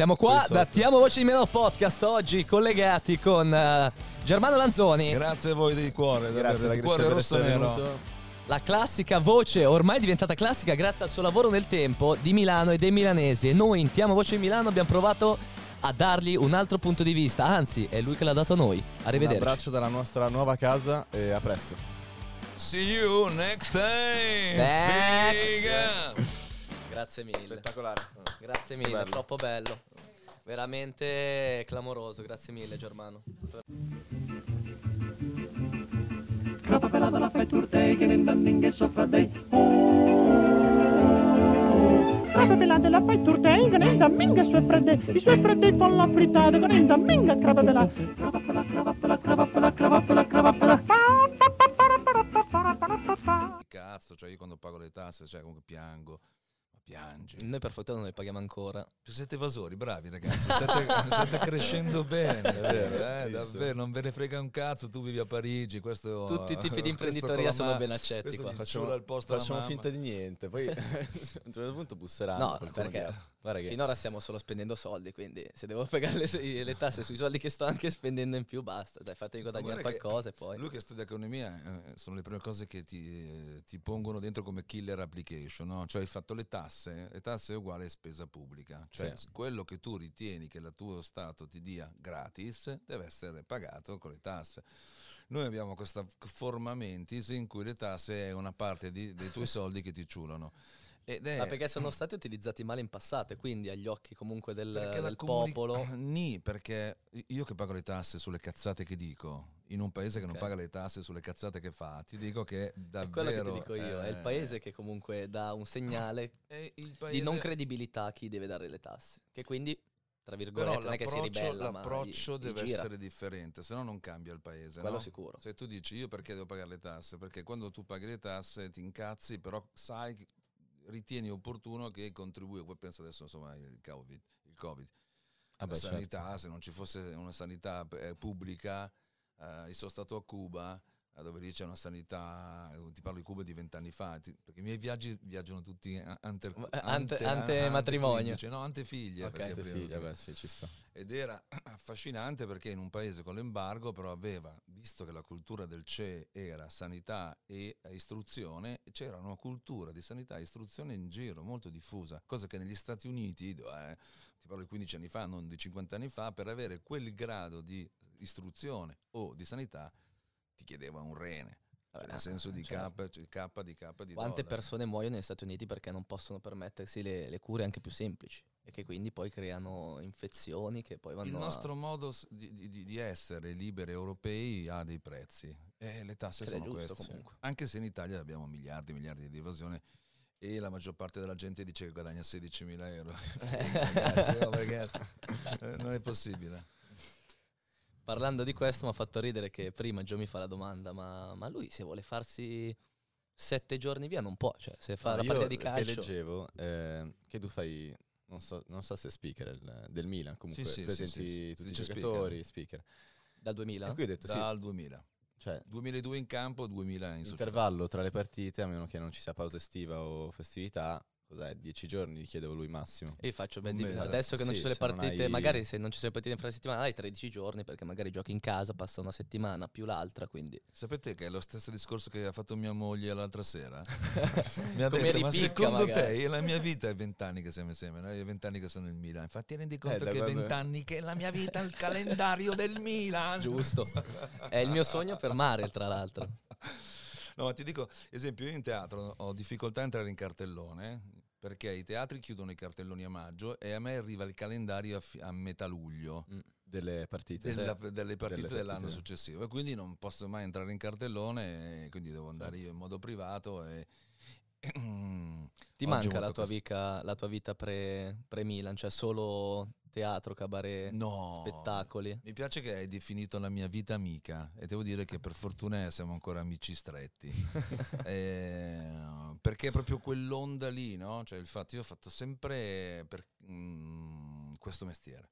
Siamo qua da sotto. Ti amo Voce di Milano Podcast oggi collegati con eh, Germano Lanzoni, Grazie a voi di cuore, Grazie, di cuore rosso nero. la classica voce ormai diventata classica grazie al suo lavoro nel tempo di Milano e dei milanesi e noi in Ti amo Voce di Milano abbiamo provato a dargli un altro punto di vista, anzi è lui che l'ha dato a noi. Un Arrivederci. abbraccio dalla nostra nuova casa e a presto. See you next time. Back. Figa. Grazie mille. Spettacolare. Grazie mille, bello. troppo bello. Veramente clamoroso, grazie mille Germano. Grappa pelata la fai turtei che ne danning soffra dei Grappa pelata la fai turtei che ne danning e sue fredde I suoi fredde con la frittata che ne danning grappa pela Grappa pela, grappa pela, grappa pela, grappa pela, grappa pela Cazzo, cioè io quando pago le tasse, cioè comunque piango. Ma piangi. Noi per fortuna non le paghiamo ancora. Siete evasori, bravi ragazzi, state, state crescendo bene, vero, eh, davvero, non ve ne frega un cazzo, tu vivi a Parigi, questo... Tutti i tipi di imprenditoria sono ben accetti qua. Facciamo, facciamo finta di niente. Poi a un certo punto busseranno. No, perché dirà, Guarda che Finora stiamo solo spendendo soldi, quindi se devo pagare le, le tasse sui soldi che sto anche spendendo in più, basta. Dai, fatemi guadagnare qualcosa e poi. Lui che studia economia eh, sono le prime cose che ti, eh, ti pongono dentro come killer application, no? Cioè hai fatto le tasse, le tasse è uguale a spesa pubblica, cioè Sì. quello che tu ritieni che il tuo Stato ti dia gratis deve essere pagato con le tasse. Noi abbiamo questa forma mentis in cui le tasse è una parte di- dei tuoi soldi che ti ciulano. Ed è, Ma perché sono stati utilizzati male in passato e quindi agli occhi comunque del, del comuni- popolo. Nì, perché io che pago le tasse sulle cazzate che dico, in un paese che non Ok. paga le tasse sulle cazzate che fa, ti dico che È davvero... quello che ti dico io, è il eh, paese che comunque dà un segnale è il di paese- non credibilità a chi deve dare le tasse. Che quindi, tra Però virgolette, non è che si ribella, l'approccio gli- gli deve gira. essere differente, se no non cambia il paese. Quello no? sicuro. Se tu dici io perché devo pagare le tasse? Perché quando tu paghi le tasse ti incazzi, però sai, ritieni opportuno che contribui, poi penso adesso insomma il Covid, il COVID. Ah la beh, sanità, certo. se non ci fosse una sanità eh, pubblica, eh, io sono stato a Cuba, dove lì c'è una sanità, eh, ti parlo di Cuba di vent'anni fa, ti- perché i miei viaggi viaggiano tutti a- ante, Ma- ante- ante matrimonio. 15, no, ante figlie. Ok. perché Tante prima- figlie, beh, sì, ci sta. ed era affascinante perché in un paese con l'embargo però aveva, visto che la cultura del CE era sanità e eh, istruzione, c'era una cultura di sanità e istruzione in giro molto diffusa, cosa che negli Stati Uniti, eh, ti parlo di 15 anni fa, non di 50 anni fa, per avere quel grado di istruzione o di sanità ti chiedeva un rene. Vabbè, nel senso di certo. K, cioè K di K di Quante dollari. persone muoiono negli Stati Uniti perché non possono permettersi le, le cure anche più semplici e che quindi poi creano infezioni che poi vanno Il a- nostro modo s- di, di- di essere liberi europei ha dei prezzi e le tasse è sono giusto queste. comunque. Anche se in Italia abbiamo miliardi e miliardi di evasione e la maggior parte della gente dice che guadagna 16.000 euro. Ragazzi, no, perché, eh, non è possibile. Parlando di questo mi ha fatto ridere che prima Gio mi fa la domanda, ma, ma lui se vuole farsi sette giorni via non può, cioè se fa No, la io partita di calcio... leggevo eh, che tu fai, non so, non so se è speaker del, del Milan, comunque Sì, sì, presenti sì, sì. tutti i giocatori, speaker. Dal 2000? E qui ho detto sì, Dal 2000. cioè 2002 in campo, 2000 in società. intervallo tra le partite, a meno che non ci sia pausa estiva o festività, cos'è? Dieci giorni, chiedevo lui massimo. E io faccio, beh, mese. adesso che non Sì, ci sono le partite, hai- magari se non ci sono le partite in fra settimana hai 13 giorni perché magari giochi in casa, passa una settimana più l'altra, quindi... Sapete che è lo stesso discorso che ha fatto mia moglie l'altra sera? Mi ha Come detto, ma secondo magari." te la mia vita è vent'anni che siamo insieme, no? io vent'anni che sono in Milan. Infatti rendi conto da che vent'anni che la mia vita è il calendario del Milan. Giusto. È il mio sogno per Mare, tra l'altro. No, ma ti dico, esempio, io in teatro ho difficoltà a entrare in cartellone perché i teatri chiudono i cartelloni a maggio e a me arriva il calendario a, fi- a metà luglio Delle partite. della- delle partite Delle dell'anno partite. successivo e quindi non posso mai entrare in cartellone quindi devo andare Certo. io in modo privato e Ti Oggi manca la tua, vita, la tua vita pre, pre-Milan, cioè solo teatro, cabaret, No. spettacoli? Mi piace che hai definito la mia vita amica e devo dire che per fortuna siamo ancora amici stretti. Eh, perché è proprio quell'onda lì, no? Cioè il fatto, io ho fatto sempre per, mm, questo mestiere.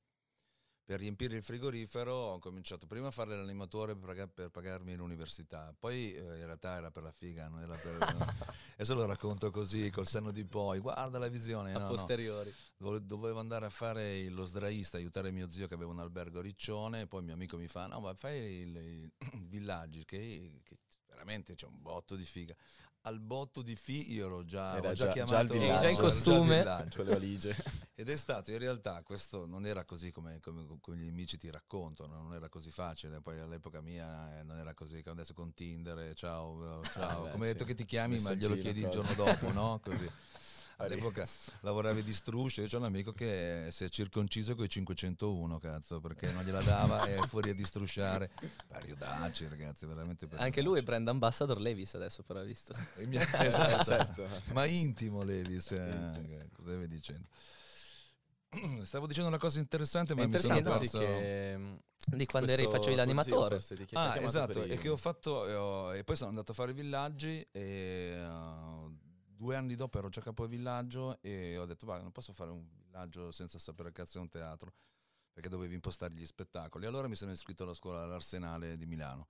Per riempire il frigorifero ho cominciato prima a fare l'animatore per, paga- per pagarmi l'università, poi eh, in realtà era per la figa, non era per... adesso lo racconto così, col senno di poi, guarda la visione. a no, no. posteriori. Dove- Dovevo andare a fare lo sdraista, aiutare mio zio che aveva un albergo a Riccione, poi mio amico mi fa, no ma fai il- i villaggi, che, che veramente c'è un botto di figa. Al botto di fi io ero già, Era ho già, già- chiamato già villaggio. Già in costume. Con le valigie. Ed è stato in realtà questo non era così come, come- come gli amici ti raccontano, non era così facile. Poi all'epoca mia eh, non era così, come adesso con Tinder, eh, ciao, eh, ciao, beh, come hai detto che ti chiami, ma glielo chiedi il giorno dopo, no? Così. All'epoca lavoravi di struscio, io c'ho un amico che si è circonciso con i 501, cazzo, perché non gliela dava e è fuori a distrusciare. Periodacci, ragazzi, veramente Anche periodacci. lui è brand ambassador Levis adesso, però visto. E mi- esatto, certo. ma intimo Levis, eh, cosa stavi dicendo? Stavo dicendo una cosa interessante, ma È mi sono interessante sì, perso. che mm, Di quando eri, facevi l'animatore. forse Ah, esatto, e che ho fatto, e, ho- e poi sono andato a fare i villaggi e uh, due anni dopo ero già capo villaggio e ho detto, va, non posso fare un villaggio senza sapere cazzo è un teatro, perché dovevi impostare gli spettacoli. Allora mi sono iscritto alla scuola all'Arsenale di Milano.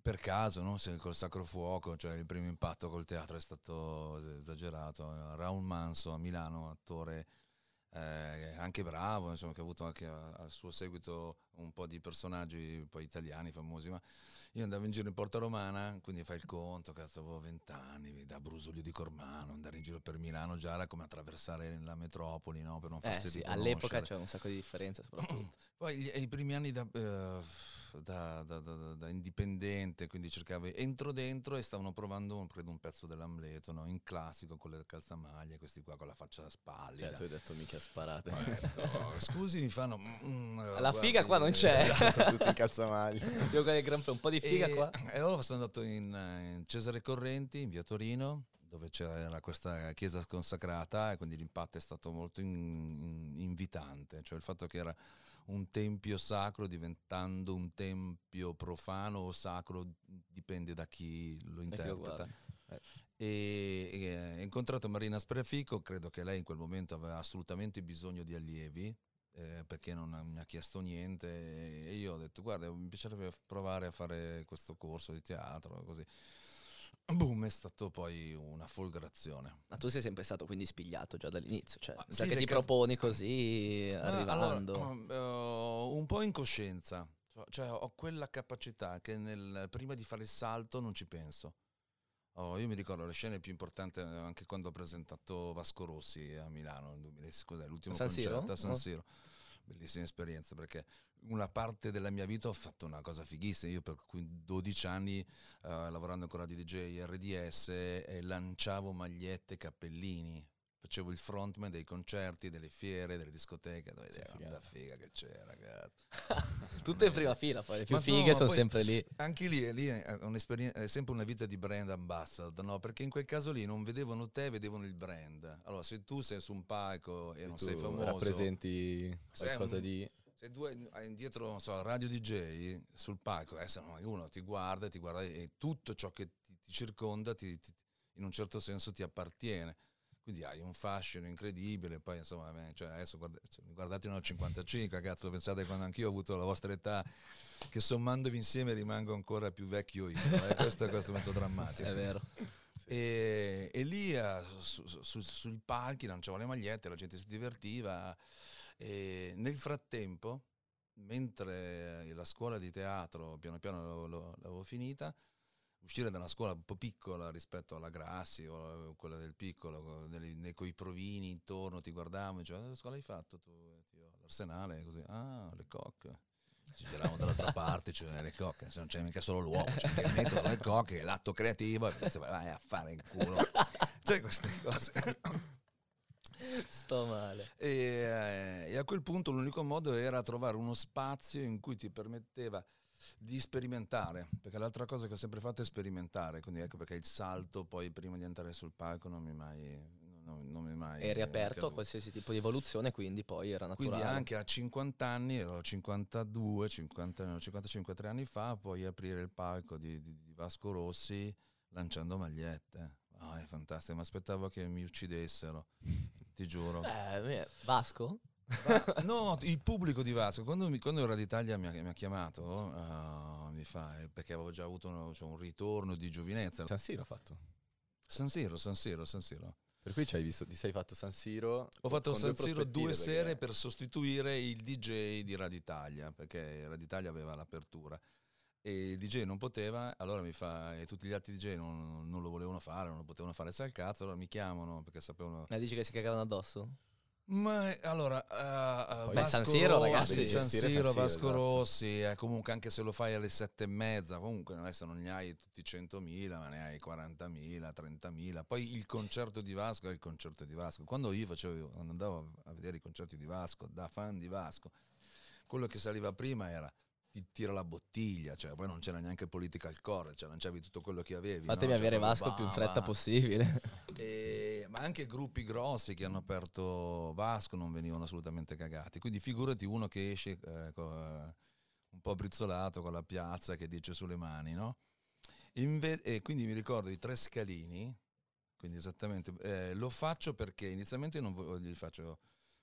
Per caso, no? Col Sacro Fuoco, cioè il primo impatto col teatro è stato esagerato. Raul Manso a Milano, attore eh, anche bravo, insomma, che ha avuto anche al suo seguito un po' di personaggi poi italiani famosi, ma io andavo in giro in Porta Romana, quindi fai il conto, cazzo, avevo vent'anni, da Brusolio di Cormano, andare in giro per Milano già era come attraversare la metropoli, no? Per non Eh farsi sì, riconoscere. all'epoca c'era un sacco di soprattutto. Poi gli- i primi anni da, eh, da- da- da- da- da indipendente, quindi cercavo, entro dentro e stavano provando un, credo un pezzo dell'Amleto, no? in classico con le calzamaglie, questi qua con la faccia spallida. Cioè, tu hai detto mica sparate. Ho detto, scusi, mi fanno... mm, La guardi, figa qua non c'è. esatto. Tutti in calzamaglie. Io con il Gran Premio, un po' di figa e, qua. E allora sono andato in, eh, in Cesare Correnti, in via Torino, dove c'era questa chiesa consacrata e quindi l'impatto è stato molto in- in- invitante, cioè il fatto che era un tempio sacro diventando un tempio profano o sacro dipende da chi lo interpreta. guarda. E, e, ho incontrato Marina Sprefico, credo che lei in quel momento aveva assolutamente bisogno di allievi eh, perché non mi ha chiesto niente e io ho detto guarda mi piacerebbe provare a fare questo corso di teatro così. Boom, è stato poi una folgorazione. Ma tu sei sempre stato quindi spigliato già dall'inizio, cioè già sì, che ti cazzo- proponi così, Ma arrivando. allora, eh, un po' in coscienza, cioè ho quella capacità che nel- prima di fare il salto non ci penso. Oh, io mi ricordo le scene più importanti eh, anche quando ho presentato Vasco Rossi a Milano, nel 2000, cos'è, l'ultimo San Siro? concerto a San Oh. Siro. Bellissima esperienza perché una parte della mia vita ho fatto una cosa fighissima. Io per cui 12 anni eh, lavorando ancora di DJ RDS e lanciavo magliette e cappellini. Facevo il frontman dei concerti, delle fiere, delle discoteche. Dove Sì, quanta figa che c'era, ragazzi. Tutte in prima fila, poi le più Ma no, fighe ma sono poi- sempre lì. Anche lì, è, lì è, è sempre una vita di brand ambassador, no? Perché in quel caso lì non vedevano te, vedevano il brand. Allora, se tu sei su un palco e non tu sei famoso, rappresenti qualcosa un- di... se tu hai indietro, non so, radio DJ sul palco, adesso uno ti guarda, ti guarda e tutto ciò che ti, ti circonda ti- ti- in un certo senso ti appartiene. Quindi hai un fascino incredibile, poi insomma, cioè, adesso guarda- cioè, guardate uno 55, cazzo, pensate quando anch'io ho avuto la vostra età, che sommandovi insieme rimango ancora più vecchio io. eh, questo, questo è molto drammatico. È vero. E, e lì eh, su- su- su- sui palchi lanciavo le magliette, la gente si divertiva. E nel frattempo, mentre la scuola di teatro piano piano l'avevo l'avevo finita, uscire da una scuola un po' piccola rispetto alla Grassi o quella del piccolo, con i provini intorno, ti guardavano e dicevano, "Che scuola hai fatto tu? E io, All'Arsenale, così, ah, le cocche. Ci giravamo dall'altra parte, cioè le cocche, se non c'è mica solo l'uomo, c'è il metodo delle cocche, l'atto creativo, e poi vai a fare in culo. Cioè queste cose. Sto male. E, eh, e a quel punto l'unico modo era trovare uno spazio in cui ti permetteva di sperimentare, perché l'altra cosa che ho sempre fatto è sperimentare, quindi ecco perché il salto poi prima di entrare sul palco non mi è mai... Non, non mi è mai Eri aperto a qualsiasi tipo di evoluzione, quindi poi era naturale. Quindi anche a 50 anni, ero 52, 50, no, 55, tre anni fa, puoi aprire il palco di, di- di Vasco Rossi lanciando magliette. Ah, è fantastico, mi aspettavo che mi uccidessero, ti giuro. Eh, me- Vasco? Ma- no, il pubblico di Vasco, quando, mi, quando era d'Italia mi ha, mi ha chiamato, eh, mi fa, eh, perché avevo già avuto uno- cioè, un ritorno di giovinezza. San Siro ha fatto. San Siro, San Siro, San Siro. Per cui ci hai visto, ti sei fatto San Siro. Ho fatto San due Siro due sere perché- per sostituire il DJ di Radio Italia, perché Radio Italia aveva l'apertura. E il DJ non poteva, allora mi fa, e tutti gli altri DJ non, non lo volevano fare, non lo potevano fare sai al cazzo, allora mi chiamano perché sapevano... Ma dici che si cagavano addosso? Ma allora, Beh, Vasco San Siro, Rossi, ragazzi. San Siro, San Siro, Vasco esatto. Rossi, eh, comunque anche se lo fai alle sette e mezza, comunque adesso non ne hai tutti 100.000, ma ne hai 40.000, 30.000. Poi il concerto di Vasco è il concerto di Vasco. Quando io facevo, andavo a vedere i concerti di Vasco, da fan di Vasco, quello che saliva prima era ti tira la bottiglia, cioè poi non c'era neanche political core, cioè lanciavi tutto quello che avevi. Fatemi no? avere Vasco più in fretta possibile. E- ma anche gruppi grossi che hanno aperto Vasco non venivano assolutamente cagati. Quindi figurati uno che esce eh, co- eh, un po' brizzolato con la piazza che dice sulle mani, no? Inve- e quindi mi ricordo i tre scalini, quindi esattamente, eh, lo faccio perché inizialmente non vo- gli faccio,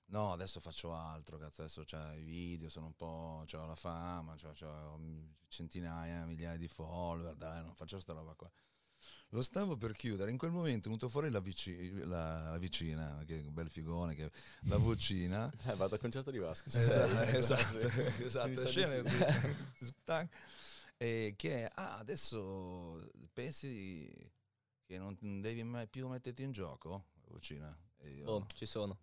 no adesso faccio altro, cazzo, adesso c'ho i video, sono un po', ho la fama, c'ho, c'ho centinaia, migliaia di follower, dai non faccio sta roba qua. Lo stavo per chiudere, in quel momento è venuto fuori la, vici- la- la vicina, che è un bel figone, che, la vocina, Eh, vado al concerto di Vasco. esatto, esatto, esatto, sa di scena sì. così, tac, e che ah, adesso pensi che non devi mai più metterti in gioco, vocina? Io, Oh, ci sono.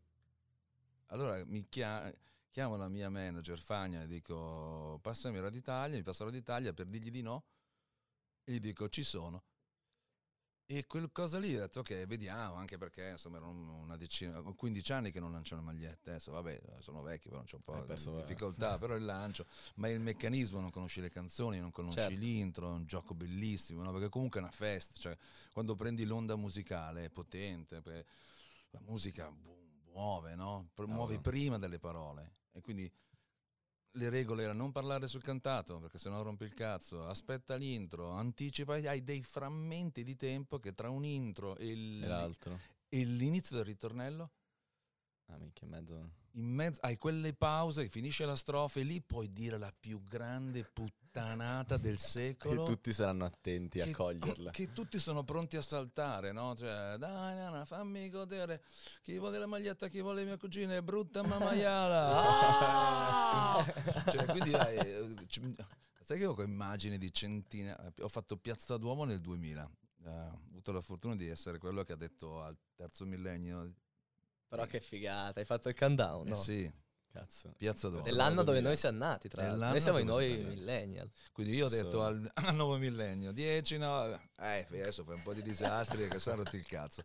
Allora mi chia- chiamo la mia manager Fagna e dico passami Radio Italia, mi passa Radio Italia per dirgli di no e gli dico ci sono. E quel cosa lì ho detto ok, vediamo, anche perché insomma erano una decina, 15 anni che non lancio le magliette, adesso vabbè, sono vecchi, però c'è un po' di difficoltà, però il lancio, ma il meccanismo, non conosci le canzoni, non conosci Certo. l'intro, è un gioco bellissimo, no? perché comunque è una festa, cioè quando prendi l'onda musicale è potente, la musica boom, muove, no? Muove Cavolo. prima delle parole e quindi le regole erano non parlare sul cantato perché sennò rompi il cazzo, aspetta l'intro, anticipa, hai dei frammenti di tempo che tra un intro e, il- E l'altro. e l'inizio del ritornello, Ah, minchia, in mezzo. In mezzo hai quelle pause, finisce la strofa e lì puoi dire la più grande puttanata del secolo. tutti saranno attenti a che, coglierla. che tutti sono pronti a saltare, no? Cioè, dai, nana, fammi godere. Chi vuole la maglietta, chi vuole mia cugina, è brutta mamaiala. Ah! cioè, quindi, dai, c- sai che ho immagini di centinaia. Ho fatto Piazza Duomo nel 2000. Eh, ho avuto la fortuna di essere quello che ha detto al terzo millennio. Però che figata, hai fatto il countdown, Eh no? sì, Cazzo. Piazza Duomo. Dell'anno dove 2000. noi siamo nati, tra l'altro. Noi siamo i nuovi millennial. Quindi io ho detto Sono- al, al nuovo millennio 10, no, eh, adesso fai un po' di disastri che sono rotti il cazzo.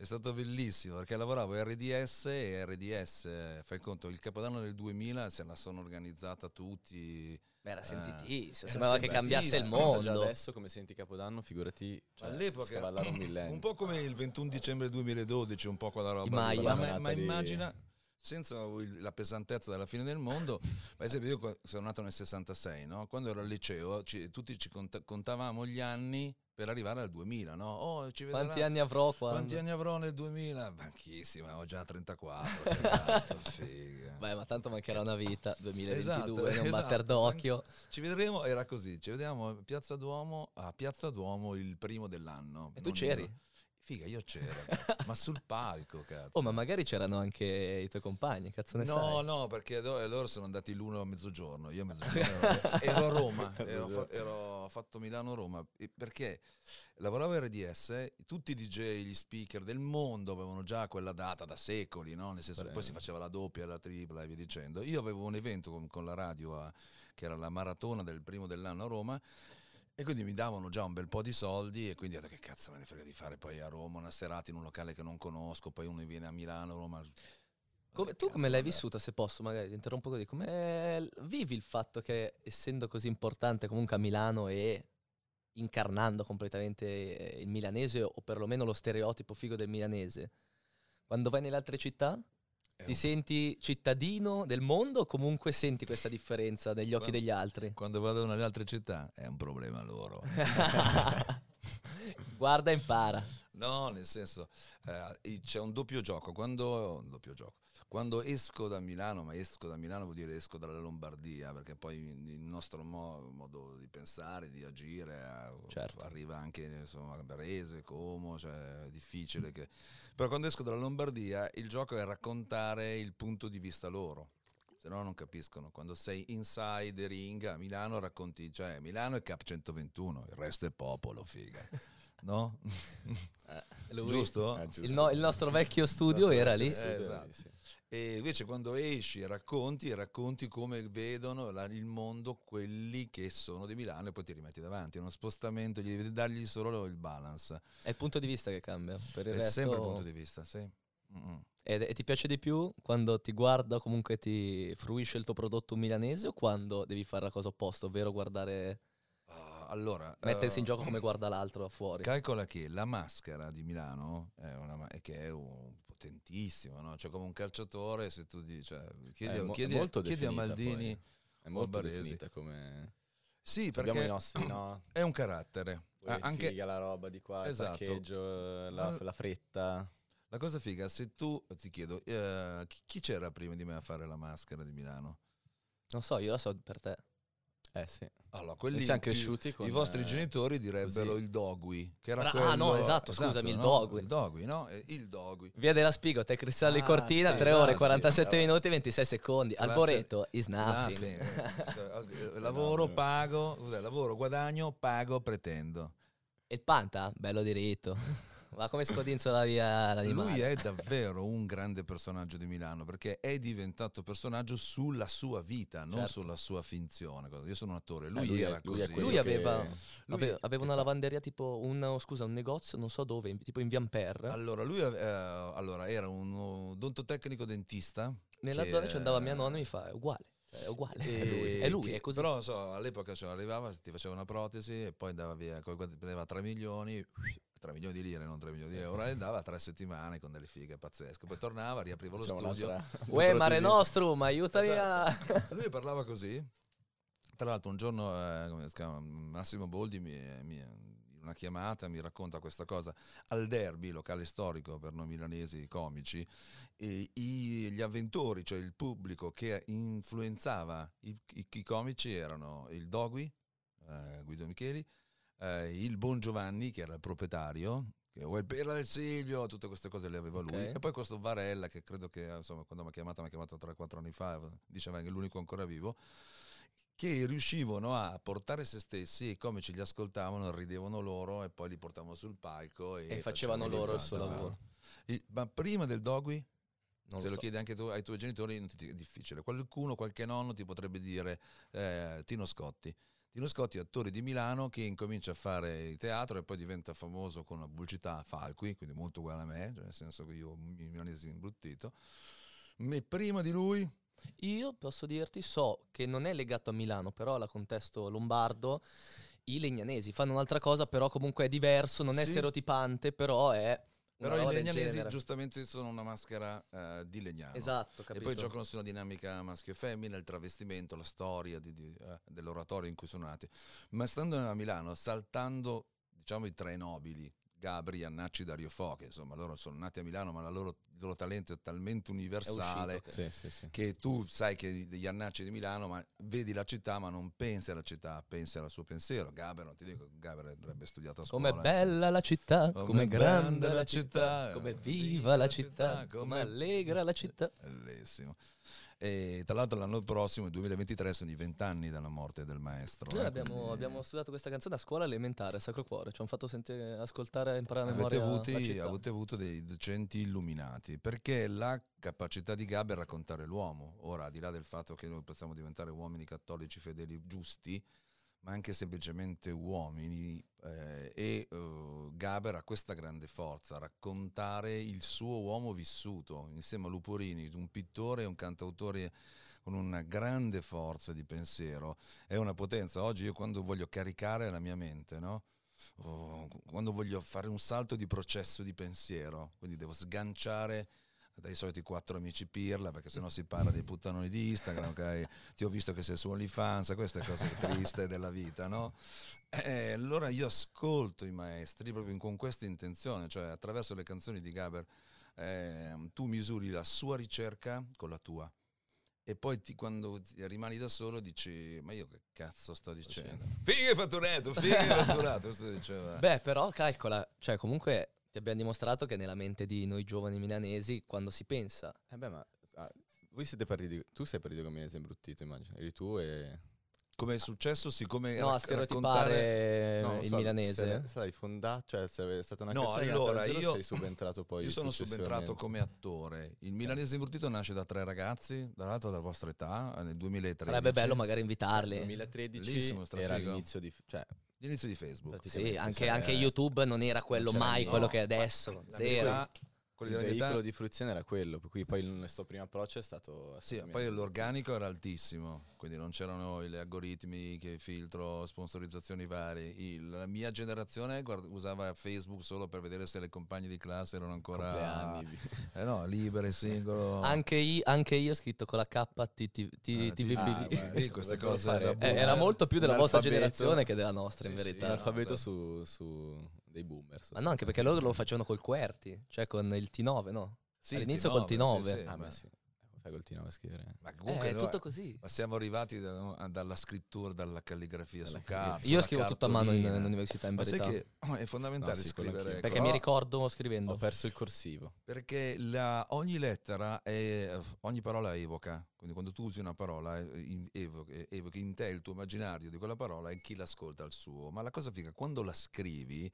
È stato bellissimo perché lavoravo a RDS e RDS, eh, fai conto, il capodanno del 2000 se la sono organizzata tutti. Beh, era Eh, sentitissimo. era Sembrava che cambiasse il. Pensa già mondo. adesso come senti Capodanno, figurati cioè, All'epoca un po' come il 21 dicembre 2012, un po' quella roba. Maya. Ma, ma immagina, senza il- la pesantezza della fine del mondo, per esempio io sono nato nel 66, no? quando ero al liceo ci- tutti ci cont- contavamo gli anni per arrivare al 2000, no? Oh, ci vedrà- Quanti anni avrò quando? Quanti anni avrò nel 2000? Banchissima, ho già 34. che cazzo, figa. Beh, ma tanto mancherà una vita, 2022, Esatto, non esatto. batter d'occhio. Ci vedremo, era così, ci vediamo a Piazza Duomo, a Piazza Duomo il primo dell'anno. E tu c'eri? ero- Figa, io c'ero, ma sul palco, cazzo. Oh, ma magari c'erano anche i tuoi compagni, cazzo ne No, sai? no, perché do- loro sono andati l'uno a mezzogiorno, io a mezzogiorno ero, a Roma, ero, ero fatto Milano-Roma, perché lavoravo a RDS, tutti i DJ, gli speaker del mondo avevano già quella data da secoli, no? Nel senso, poi si faceva la doppia, la tripla e via dicendo. Io avevo un evento con, con la radio, a- che era la maratona del primo dell'anno a Roma, e quindi mi davano già un bel po' di soldi e quindi ho detto che cazzo me ne frega di fare poi a Roma una serata in un locale che non conosco, poi uno viene a Milano, Roma... Come- tu come l'hai vissuta, se posso, magari? Ti interrompo così, come vivi il fatto che essendo così importante comunque a Milano e incarnando completamente eh, il milanese o perlomeno lo stereotipo figo del milanese, quando vai nelle altre città ti senti cittadino del mondo o comunque senti questa differenza negli occhi Quando- degli altri? Quando vado nelle altre città è un problema loro. Guarda e impara. No, nel senso, eh, c'è un doppio gioco. Quando, un doppio gioco. Quando esco da Milano, ma esco da Milano vuol dire esco dalla Lombardia, perché poi il nostro mo- modo di pensare, di agire, eh, Certo. arriva anche insomma, a Varese, Como, cioè è difficile che... Però quando esco dalla Lombardia il gioco è raccontare il punto di vista loro. Se no non capiscono. Quando sei inside the ring a Milano racconti, cioè Milano è Cap 121, il resto è popolo, figa. No? Lui- Giusto? Ah, giusto. Il, no- il nostro vecchio studio era lì. Eh, esatto. Sì. E invece quando esci e racconti, racconti come vedono la- il mondo quelli che sono di Milano e poi ti rimetti davanti. È uno spostamento, gli devi dargli solo il balance. È il punto di vista che cambia. Per il È resto- sempre il punto di vista, sì. E, e ti piace di più quando ti guarda, comunque ti fruisce il tuo prodotto milanese o quando devi fare la cosa opposta, ovvero guardare, allora, mettersi in eh, gioco come guarda l'altro da fuori? Calcola che la maschera di Milano è, una, ma- è che è un potentissimo, no? Cioè come un calciatore, se tu dici, cioè, chiedi, mo- è chiedi- molto chiedi a Maldini. poi. È molto definita come... Sì, Abbiamo perché i nostri, no? è un carattere. Ah, anche, figa la roba di qua, Esatto. il parcheggio, la, la fretta. La cosa figa, se tu ti chiedo, eh, chi, chi c'era prima di me a fare la maschera di Milano? Non so, io la so per te. Eh sì. Allora, E quelli siamo cresciuti con... I vostri eh, genitori direbbero così. il dogui, che era Bra- quello... ah, no, esatto, scusami, il no? dogui. Il dogui, no? Il dogui. Via della Spigo, te Cristallo di Ah, Cortina, sì, 3 ore, sì, 47 vabbè. minuti e 26 secondi. Classe- Alboreto is nothing. Nothing. Eh, eh, lavoro, pago, lavoro, guadagno, pago, pretendo. E il Panta? Bello diritto. Ma come scodinzola via l'animale. Lui è davvero un grande personaggio di Milano perché è diventato personaggio sulla sua vita, non Certo. sulla sua finzione. Io sono un attore, Eh, lui, lui è- era lui così. Lui che- aveva, Lui- ave- aveva una che fa? lavanderia tipo un, scusa, un negozio, non so dove, in- tipo in via Amper. Allora, lui eh, allora, era un odontotecnico dentista. Nella che- zona ci andava mia nonna e mi fa, è uguale, è uguale. È lui, è, lui, che- è così. Però so, all'epoca cioè, arrivava, ti faceva una protesi e poi andava via, prendeva 3 milioni, 3 milioni di lire, non 3 milioni di euro, e andava tre settimane con delle fighe pazzesche. Poi tornava, riapriva lo Facciamo studio. Uè, Mare. Nostrum, aiutami a... Esatto. Lui parlava così. Tra l'altro un giorno eh, come si chiama, Massimo Boldi mi, mi- in una chiamata mi racconta questa cosa. Al derby, locale storico per noi milanesi comici, i- gli avventori, cioè il pubblico che influenzava i, i- i comici erano il Dogui, eh, Guido Micheli, eh, il Bon Giovanni che era il proprietario, che vuoi pera del Silvio, tutte queste cose le aveva lui. Ok. E poi questo Varella che credo che insomma, quando mi ha chiamato, mi ha chiamato 3-4 anni fa, diceva che è l'unico ancora vivo, che riuscivano a portare se stessi, i comici li ascoltavano, ridevano loro e poi li portavano sul palco e, E facevano loro il suo esatto. lavoro. Ma prima del Dogui, Non se lo so. chiedi anche tu, ai tuoi genitori, è difficile. Qualcuno, qualche nonno ti potrebbe dire eh, Tino Scotti. Tino Scotti, attore di Milano, che incomincia a fare teatro e poi diventa famoso con la pubblicità Falqui, quindi molto uguale a me, cioè nel senso che io mi milanese imbruttito. Me prima di lui, Io posso dirti, so che non è legato a Milano, però alla contesto lombardo, i legnanesi fanno un'altra cosa, però comunque è diverso, non è Sì. stereotipante, però è... però i legnanesi giustamente sono una maschera eh, di legnano. Esatto, E capito. poi giocano sulla dinamica maschio e femmina, il travestimento, la storia di- di, eh, dell'oratorio in cui sono nati. Ma stando a Milano, saltando diciamo i tre nobili, Gabri, Annacci, Dario Fo, che insomma loro sono nati a Milano, ma la loro- il loro talento è talmente È universale uscito, Sì, sì, sì. che tu sai che degli Annacci di Milano, ma vedi la città, ma non pensi alla città, pensi al suo pensiero. Gaber, non ti dico, Gaber avrebbe studiato a scuola. Com'è bella la città, Com'è com'è grande la città, com'è viva la città, com'è com'è- allegra la città. Bellissimo. E tra l'altro l'anno prossimo, il 2023, sono i vent'anni dalla morte del maestro. Noi eh, abbiamo, quindi abbiamo studiato questa canzone a scuola elementare, Sacro Cuore, ci hanno fatto sentire, ascoltare e imparare a Avete memoria avuti, la città. avete avuto dei docenti illuminati perché la capacità di Gaber è raccontare l'uomo. Ora, al di là del fatto che noi possiamo diventare uomini cattolici fedeli giusti, ma anche semplicemente uomini, eh, e eh, Gaber ha questa grande forza, raccontare il suo uomo vissuto, insieme a Luporini, un pittore e un cantautore con una grande forza di pensiero, è una potenza. Oggi io quando voglio caricare la mia mente, no? Oh, quando voglio fare un salto di processo di pensiero, quindi devo sganciare dai soliti quattro amici pirla, perché sennò si parla dei puttanoni di Instagram, ok? Ti ho visto che sei su OnlyFans, queste cose triste della vita, no? E allora io ascolto i maestri proprio con questa intenzione, cioè attraverso le canzoni di Gaber ehm, tu misuri la sua ricerca con la tua. E poi ti- quando ti- rimani da solo dici, ma io che cazzo sto dicendo? Figa fatturato, figa fatturato, questo diceva. Beh, però calcola, cioè comunque ti abbiamo dimostrato che nella mente di noi giovani milanesi, quando si pensa Eh beh, ma ah, voi siete partiti. Tu sei partito con Milanese imbruttito, immagino. Eri tu e. Come è successo, siccome no, a rac- raccontare... stereotipare No, il so, milanese. se- Sai, fondato, cioè se è stata una No, allora, io- sei subentrato poi Io sono subentrato come attore. Il milanese imbruttito nasce da tre ragazzi, dall'altro della vostra età, nel 2013. Sarebbe bello magari invitarli. 2013 Bellissimo, era l'inizio di cioè L'inizio di Facebook. Sì, anche, cioè, anche YouTube non era quello mai quello No, che è adesso. Zero. verità, quelli il veicolo età- di fruizione era quello, per cui poi il nostro primo approccio è stato Sì, poi l'organico era altissimo, quindi non c'erano gli algoritmi che filtro, sponsorizzazioni varie. Il- la mia generazione guard- usava Facebook solo per vedere se le compagne di classe erano ancora eh no, libere, singolo. Anche, io, anche io ho scritto con la K T- T- Ah, TVB. Ah, queste cose da Eh, era molto più della vostra generazione che della nostra, in verità. L'alfabeto su, su dei boomer. Ma no, anche perché loro lo facevano col QWERTY, cioè con il T9, no? Sì, all'inizio T9, col T9. sì, sì, Ah, ma- beh, sì. Col T9 a scrivere? Ma Eh, comunque è noi- tutto così. ma siamo arrivati da- dalla scrittura, dalla calligrafia Dalla su carta. Io scrivo tutto a mano in, cartolina. in università, in Ma sai verità. che è fondamentale No, sì, scrivere anch'io. Perché mi ricordo scrivendo. Ho perso il corsivo. Perché la- ogni lettera, è, ogni parola evoca, quindi quando tu usi una parola eh, eh, evochi in te il tuo immaginario di quella parola e chi l'ascolta il suo. Ma la cosa figa, quando la scrivi,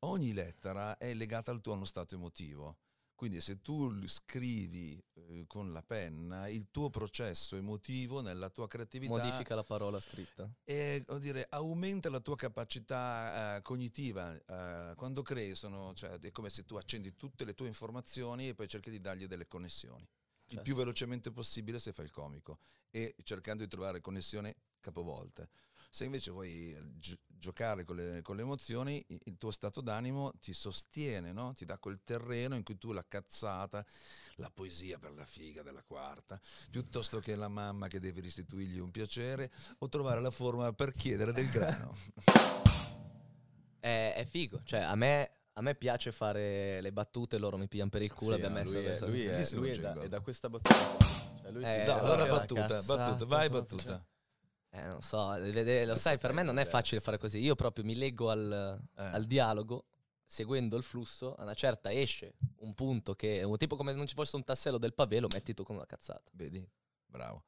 ogni lettera è legata al tuo uno stato emotivo. Quindi se tu scrivi eh, con la penna, il tuo processo emotivo nella tua creatività Modifica la parola scritta. e dire, aumenta la tua capacità eh, cognitiva. eh, quando crei, sono, cioè, è come se tu accendi tutte le tue informazioni e poi cerchi di dargli delle connessioni. Il Certo. più velocemente possibile se fai il comico e cercando di trovare connessioni capovolte. Se invece vuoi gi- giocare con le, con le emozioni, il tuo stato d'animo ti sostiene, no? ti dà quel terreno in cui tu la cazzata, la poesia per la figa della quarta, piuttosto che la mamma che devi restituirgli un piacere, o trovare la forma per chiedere del grano. È, è figo. Cioè, a me, a me piace fare le battute, loro mi pigliano per il culo. Sì, abbiamo messo lui, è, lui, è, lui è, da, è da questa battuta. Cioè, lui Eh, no, allora battuta, battuta, vai battuta. Eh, non so, lo sai, per me non è facile fare così. Io proprio mi leggo al, Eh. al dialogo, seguendo il flusso, a una certa esce un punto che è tipo come se non ci fosse un tassello del pavé, lo metti tu con una cazzata. Vedi? Bravo.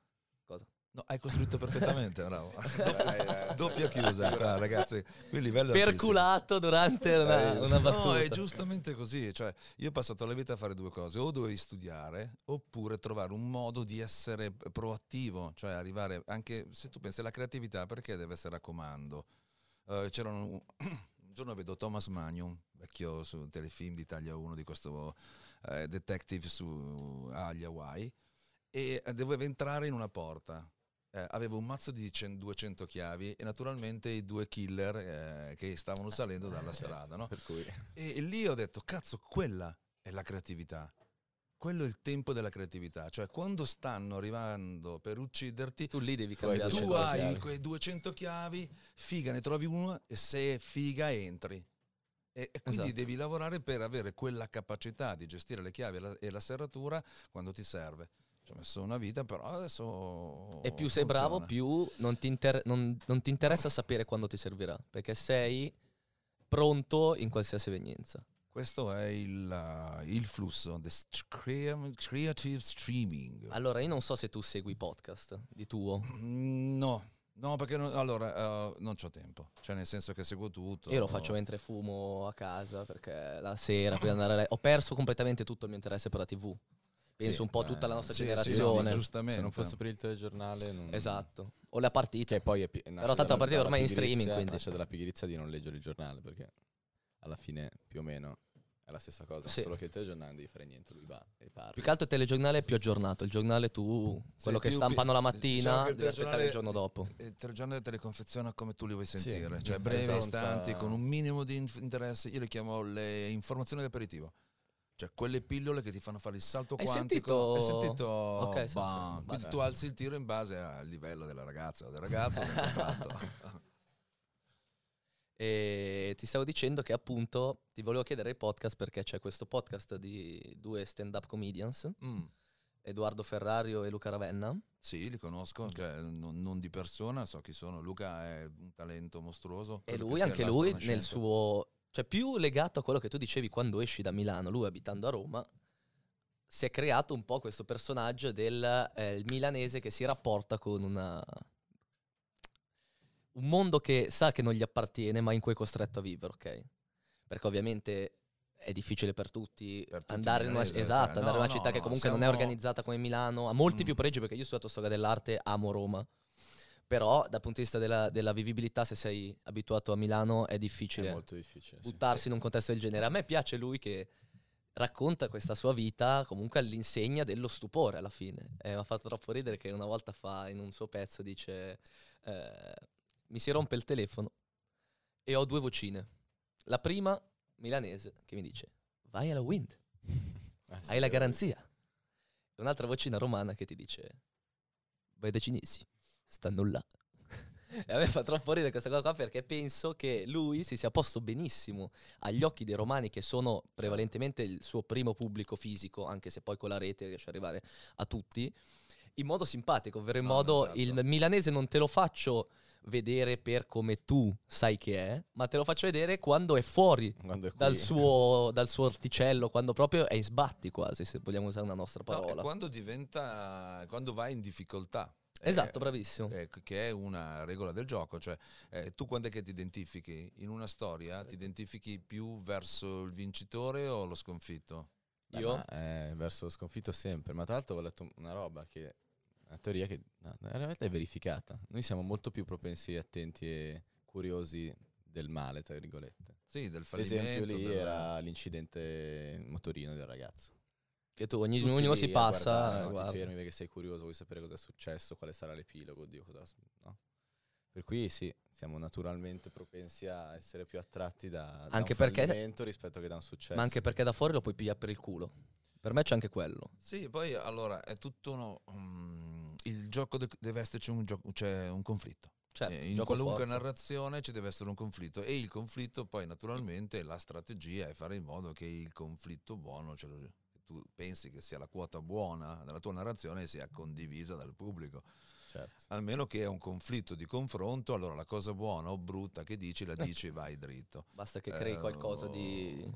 Cosa? No, hai costruito perfettamente, bravo. Eh, Doppia chiusa, qua, ragazzi. Qui il livello è altissimo. Perculato durante una, una battuta. No, è giustamente così. Cioè, io ho passato la vita a fare due cose: o dovevi studiare, oppure trovare un modo di essere proattivo, cioè arrivare anche se tu pensi alla creatività, perché deve essere a comando? Eh, c'erano un, un giorno vedo Thomas Magnum, vecchio su telefilm di Italia 1 di questo eh, detective su, agli Hawaii, e doveva entrare in una porta. Eh, avevo un mazzo di 100 200 chiavi e naturalmente i due killer eh, che stavano salendo dalla strada. No? Per cui E, e lì ho detto, cazzo, quella è la creatività. Quello è il tempo della creatività. Cioè, quando stanno arrivando per ucciderti, Tu lì devi cambiare. tu 200 hai chiavi. quei 200 chiavi, figa, ne trovi una e se è figa entri. E, e quindi Esatto. devi lavorare per avere quella capacità di gestire le chiavi e la, e la serratura quando ti serve. Ci ho messo una vita, però adesso. E più sei bravo, funziona. più non ti, inter- non- non ti interessa sapere quando ti servirà, perché sei pronto in qualsiasi evenienza. Questo è il, uh, il flusso, the st- crea- creative streaming. Allora, io non so se tu segui podcast di tuo. Mm, No, no, perché non, allora uh, non c'ho tempo. Cioè, nel senso che seguo tutto. Io lo faccio mentre fumo a casa, perché la sera, prima andare a ho perso completamente tutto il mio interesse per la TV. Penso Sì, un po' tutta la nostra sì, sì, generazione. no, giustamente. se non fosse per il telegiornale non... esatto. O la partita. Che poi è pi- Però tanto la partita ormai è in streaming, quindi. Nasce dalla pigrizia di non leggere il giornale perché alla fine più o meno è la stessa cosa, Sì. solo che il telegiornale non devi fare niente, lui va e parla. Più che altro il telegiornale è più aggiornato. Il giornale tu, quello che stampano la diciamo mattina, il devi aspettare il giorno dopo. Il telegiornale te le confeziona come tu li vuoi Sì, sentire, cioè mm, brevi, esatto. istanti, con un minimo di interesse. Io le chiamo le informazioni d'aperitivo. Cioè quelle pillole che ti fanno fare il salto Hai quantico. sentito- Hai sentito? Ok, sì, sì, Bam. sì, Quindi tu alzi il tiro in base al livello della ragazza o del ragazzo. E ti stavo dicendo che appunto ti volevo chiedere il podcast perché c'è questo podcast di due stand-up comedians, Mm, Edoardo Ferrario e Luca Ravenna. Sì, li conosco, cioè, non, non di persona, so chi sono. Luca è un talento mostruoso. E lui, anche lui, nel suo... Cioè più legato a quello che tu dicevi quando esci da Milano, lui abitando a Roma, si è creato un po' questo personaggio del eh, il milanese che si rapporta con una... un mondo che sa che non gli appartiene ma in cui è costretto a vivere, ok? Perché ovviamente è difficile per tutti, Per tutti andare, in una, milanesi, esatto, cioè, andare in no, una città no, che no, comunque non è organizzata come Milano, ha molti Mm. più pregi perché io ho studiato storia dell'arte, amo Roma, però dal punto di vista della, della vivibilità se sei abituato a Milano è difficile È molto difficile. sì. buttarsi in un contesto del genere. A me piace lui che racconta questa sua vita comunque all'insegna dello stupore alla fine. E mi ha fatto troppo ridere che una volta fa in un suo pezzo dice eh, mi si rompe il telefono e ho due vocine. La prima milanese che mi dice vai alla Wind, Ah, sì, hai la garanzia. E un'altra vocina romana che ti dice vai dai cinesi, stanno là. E a me fa troppo ridere questa cosa qua perché penso che lui si sia posto benissimo agli occhi dei romani che sono prevalentemente il suo primo pubblico fisico, anche se poi con la rete riesce ad arrivare a tutti, in modo simpatico, ovvero in No, modo esatto. il milanese non te lo faccio vedere per come tu sai che è, ma te lo faccio vedere quando è fuori Quando è dal suo, dal suo orticello, quando proprio è in sbatti quasi, se vogliamo usare una nostra No, parola. quando diventa, quando vai in difficoltà. Esatto, Eh, bravissimo. eh, che è una regola del gioco, cioè eh, tu quando è che ti identifichi? In una storia ti identifichi più verso il vincitore o lo sconfitto? Beh, Io? ma, eh, verso lo sconfitto sempre. Ma tra l'altro ho letto una roba che una teoria che no, in realtà è verificata. Noi siamo molto più propensi, attenti e curiosi del male, tra virgolette. Sì, del L'esempio fallimento. lì del- era l'incidente motorino del ragazzo. Che tu ogni, ognuno si passa. guardare, no? guarda. Ti fermi perché sei curioso, vuoi sapere cosa è successo, quale sarà l'epilogo, oddio, cosa... no? Per cui sì, siamo naturalmente propensi a essere più attratti da, da Anche un perché- fallimento rispetto che da un successo. Ma anche perché da fuori lo puoi pigliare per il culo. Per me c'è anche quello. Sì, poi allora è tutto uno, mm, il gioco de- deve esserci un, gioco, c'è un conflitto. Certo, Eh, in qualunque forza. narrazione ci deve essere un conflitto e il conflitto poi naturalmente la strategia è fare in modo che il conflitto buono, cioè lo- tu pensi che sia la quota buona della tua narrazione sia condivisa dal pubblico. Certo. Almeno che è un conflitto di confronto, allora la cosa buona o brutta che dici la Eh. dici e vai dritto. Basta che crei Eh, qualcosa di, di-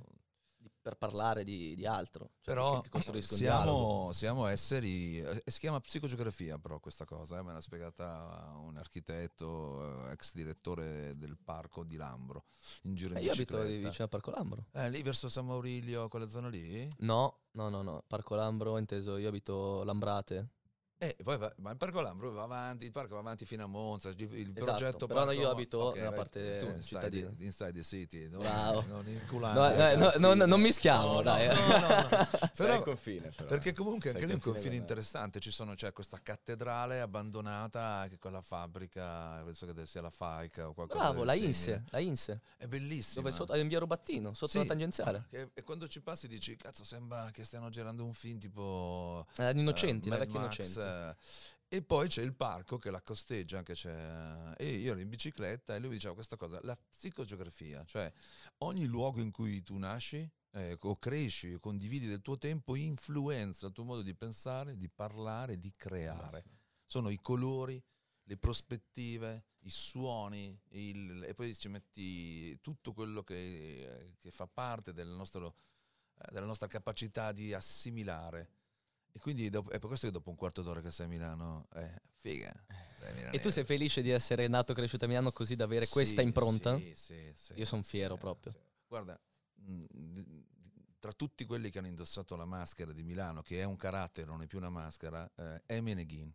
per parlare di, di altro. Cioè Però siamo, siamo esseri, eh, si chiama psicogeografia però questa cosa, eh, me l'ha spiegata un architetto, eh, ex direttore del parco di Lambro, in giro in Eh, io abito vicino a Parco Lambro. Eh, lì verso San Maurilio, quella zona lì? No, no, no, no. Parco Lambro, inteso, io abito Lambrate. Eh, poi va, ma il parco Lambro va avanti, il parco va avanti fino a Monza, il Esatto, progetto però parco- io abito Ok, nella parte tu inside, cittadina. the- inside the city, non, Bravo. non No, inculante. eh, no, no, no, non mischiamo, No, dai. no, no, no. Sei Però- confine però. Perché comunque Sei anche lì è un confine interessante, ci sono, c'è questa cattedrale abbandonata che quella fabbrica, penso che sia la Faica o qualcosa Bravo, la. Inse, la Inse. È bellissima. Dove sotto, è in via Rubattino, sotto Sì, la tangenziale. che- e quando ci passi dici, cazzo, sembra che stiano girando un film tipo... Eh, innocenti, eh, la vecchia Max, innocenti. Eh. E poi c'è il parco che la costeggia, che c'è... E io ero in bicicletta e lui diceva questa cosa, la psicogeografia, cioè ogni luogo in cui tu nasci eh, o cresci o condividi del tuo tempo influenza il tuo modo di pensare, di parlare, di creare. Sono i colori, le prospettive, i suoni, il- e poi ci metti tutto quello che, che fa parte del nostro, eh, della nostra capacità di assimilare. E quindi dopo- è per questo che dopo un quarto d'ora che sei a Milano, eh, figa. E tu sei felice di essere nato e cresciuto a Milano così da avere Sì, questa impronta? sì, sì, sì, Io son sì, fiero proprio. sì. Guarda, d- tra tutti quelli che hanno indossato la maschera di Milano, che è un carattere, non è più una maschera, eh, è Meneghin.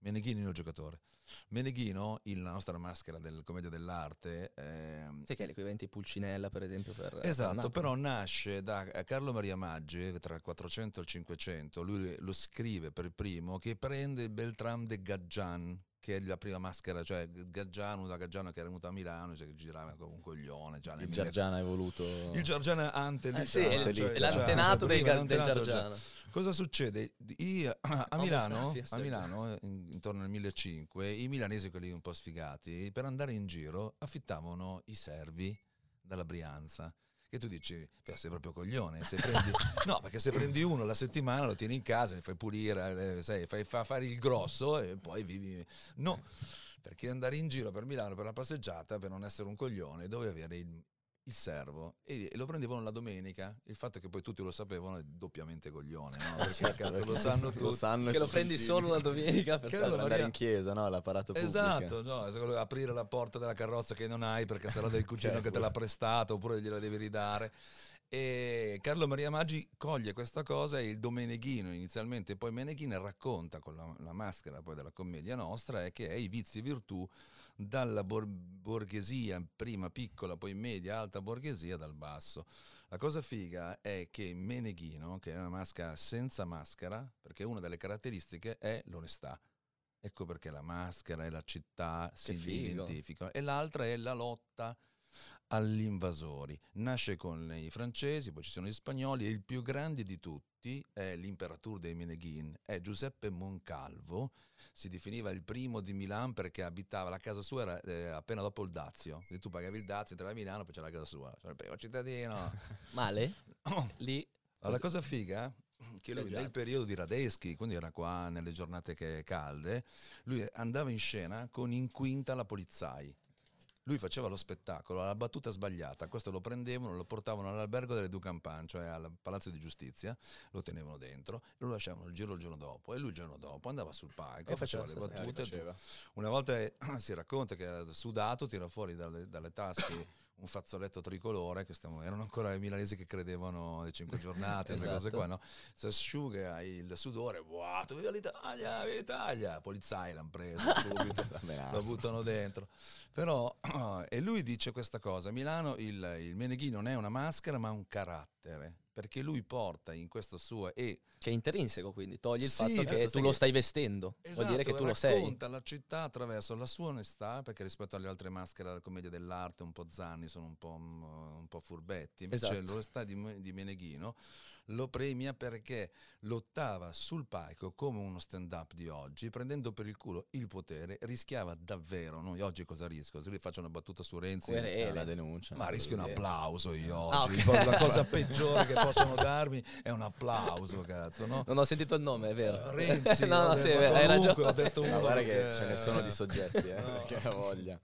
Meneghino è il giocatore. Meneghino, il- la nostra maschera del commedia dell'arte, ehm, Sai che è l'equivalente di Pulcinella, per esempio, per per Esatto, Napoli. però nasce da eh, Carlo Maria Maggi tra il 400 e il 500, lui lo scrive per primo, che prende Beltram de Gadjan, che è la prima maschera, cioè Gaggiano, da Gaggiano che era venuto a Milano, cioè, che girava come un coglione. Già nel Il Giargiana ha evoluto... Il Giorgiana ante Eh sì, lì, è, cioè, l- cioè, è l'antenato del, del l'antenato Giorgiano. Cosa succede? I- a Milano, a Milano in- intorno al 1500, i milanesi, quelli un po' sfigati, per andare in giro affittavano i servi dalla Brianza. Che tu dici, "Beh, sei proprio coglione. Se prendi, no, perché se prendi uno alla settimana lo tieni in casa, li fai pulire, eh, sai, fai fa fare il grosso e poi vivi. No, perché andare in giro per Milano per la passeggiata, per non essere un coglione, dovevi avere il, il servo e, lo prendevano la domenica. Il fatto che poi tutti lo sapevano è doppiamente coglione, no? Perché Certo, cazzo, lo sanno tutti. Lo sanno Che lo prendi solo la domenica per andare Maria- in chiesa, no? L'apparato pubblico. Esatto, no, se vuoi aprire la porta della carrozza che non hai perché sarà del cugino che te l'ha prestata oppure gliela devi ridare. E Carlo Maria Maggi coglie questa cosa e il Domeneghino inizialmente, poi Meneghin racconta con la, la maschera poi della commedia nostra è che è i vizi e virtù dalla bor- borghesia, prima piccola, poi media, alta borghesia, dal basso. La cosa figa è che Meneghino, che è una maschera senza maschera, perché una delle caratteristiche è l'onestà. Ecco perché la maschera e la città si figo. identificano. E l'altra è la lotta agli invasori. Nasce con i francesi, poi ci sono gli spagnoli e il più grande di tutti è l'imperatore dei Meneghin, è Giuseppe Moncalvo, si definiva il primo di Milano perché abitava, la casa sua era eh, appena dopo il Dazio, quindi tu pagavi il Dazio, entravi a Milano, poi c'era la casa sua, cioè il primo cittadino. Male? Lì Allora, la cosa figa che lui nel periodo di Radeschi, quindi era qua nelle giornate che calde, lui andava in scena con in quinta la polizai. Lui faceva lo spettacolo, alla battuta sbagliata, questo lo prendevano, lo portavano all'albergo delle Due Campagne, cioè al Palazzo di Giustizia, lo tenevano dentro e lo lasciavano il giro il giorno dopo e lui il giorno dopo andava sul palco, E faceva, le battute. Faceva. Una volta eh, si racconta che era sudato, tira fuori dalle, dalle tasche un fazzoletto tricolore, che stiamo- erano ancora i milanesi che credevano alle cinque giornate, queste cose Esatto. qua, no? Si asciuga il sudore, wow, viva l'Italia, viva l'Italia! Polizai l'hanno preso subito, lo buttano dentro. Però, e lui dice questa cosa, a Milano il, il Meneghi non è una maschera ma un carattere, perché lui porta in questo suo... E che è intrinseco, quindi togli il Sì, fatto che questo tu lo stai vestendo. Vuol dire che Esatto, tu lo sei. racconta la città attraverso la sua onestà, perché rispetto alle altre maschere della commedia dell'arte, un po' zanni, sono un po', mm, un po' furbetti. Invece Esatto. l'onestà di, di Meneghino lo premia perché lottava sul palco come uno stand-up di oggi, prendendo per il culo il potere, rischiava davvero. Noi oggi cosa rischio? Se lui faccia una battuta su Renzi, Querela. Eh, la denuncia. ma rischio un applauso io oggi. Ah, ok. Proprio La cosa peggiore che possono darmi è un applauso, cazzo, no? Non ho sentito il nome, è vero. Renzi, no, no, sì, detto, hai ragione. ho detto uno guarda che ce ne sono di soggetti, eh, No. che voglia.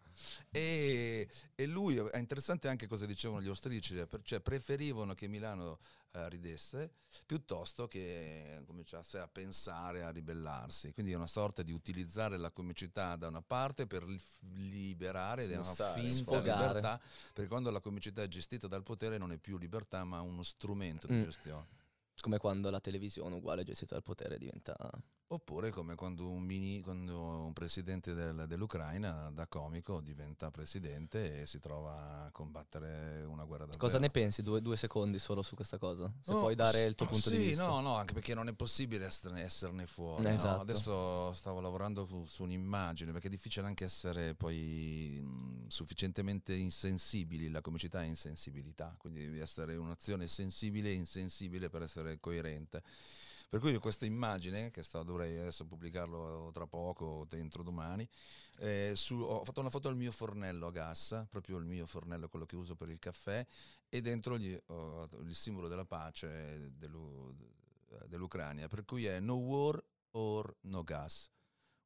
E, e lui è interessante anche cosa dicevano gli austriaci, cioè, cioè preferivano che Milano eh, ridesse piuttosto che cominciasse a pensare a ribellarsi. Quindi è una sorta di utilizzare la comicità da una parte per li- liberare ed è una finta sfogare. libertà, perché quando la comicità è gestita dal potere non è più libertà ma uno strumento di Mm. gestione. Come quando la televisione uguale gestita dal potere diventa... Oppure come quando un, mini, quando un presidente del- dell'Ucraina da comico diventa presidente e si trova a combattere una guerra davvero. Cosa ne pensi? Due, due secondi solo su questa cosa? Se No, puoi dare il tuo punto sì, di vista. no, no, anche perché non è possibile esserne, esserne fuori. Eh, no? esatto. Adesso stavo lavorando su, su un'immagine, perché è difficile anche essere poi mh, sufficientemente insensibili, la comicità è insensibilità, quindi devi essere un'azione sensibile e insensibile per essere coerente. Per cui io questa immagine, che sto, dovrei adesso pubblicarlo tra poco, o dentro domani, eh, su- ho fatto una foto del mio fornello a gas, proprio il mio fornello, quello che uso per il caffè, e dentro gli, ho il simbolo della pace dell'U- dell'Ucraina, per cui è no war or no gas.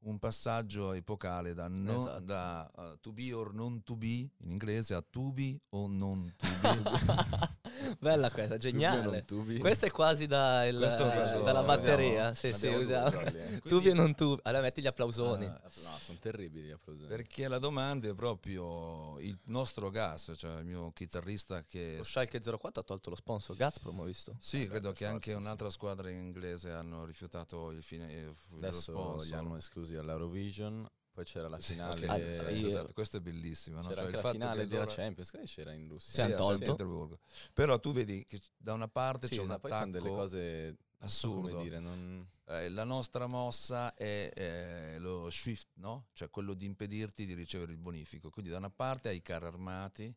Un passaggio epocale da, no- Esatto. da uh, to be or non to be in inglese a to be o non to be. Bella questa, geniale. Tubi. Questa è quasi da il- Questo è eh, quasi- dalla batteria. Sì, sì, usiamo. eh. Tubi e non tubi. Allora metti gli applausoni. Ah, No, sono terribili gli applausi. perché la domanda è proprio il nostro gas, cioè il mio chitarrista che Lo Schalke 04 ha tolto lo sponsor Gazprom, ho visto. Sì, Vabbè, credo che anche forza, sì. un'altra squadra inglese hanno rifiutato il fine eh, f- lo Adesso sponsor. li hanno esclusi all'Eurovision, poi c'era la Sì, finale. ok, Ah, esatto, io- esatto, questo è bellissimo. No? C'era Cioè, anche la finale della loro- Champions, che c'era in Sì, Russia. hanno a tolto. Pietroburgo. Però tu vedi che da una parte Sì, c'è un esatto, attacco delle cose assurdo. Come dire, non... Eh, la nostra mossa è eh, lo shift, no? Cioè quello di impedirti di ricevere il bonifico. Quindi da una parte hai i carri armati,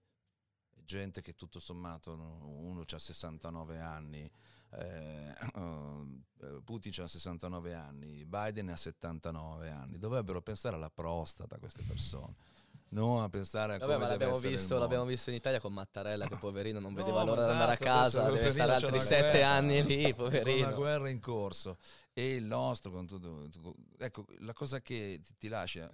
gente che tutto sommato, no, uno ha 69 anni, eh, eh, Putin ha 69 anni, Biden ha 79 anni. Dovrebbero pensare alla prostata queste persone. Non a pensare a Vabbè, come ma l'abbiamo visto, l'abbiamo visto in Italia con Mattarella che poverino non No, vedeva l'ora di esatto, andare a casa, adesso deve per stare altri sette guerra. anni lì, poverino. una guerra in corso e il nostro con tutto, ecco la cosa che ti, ti lascia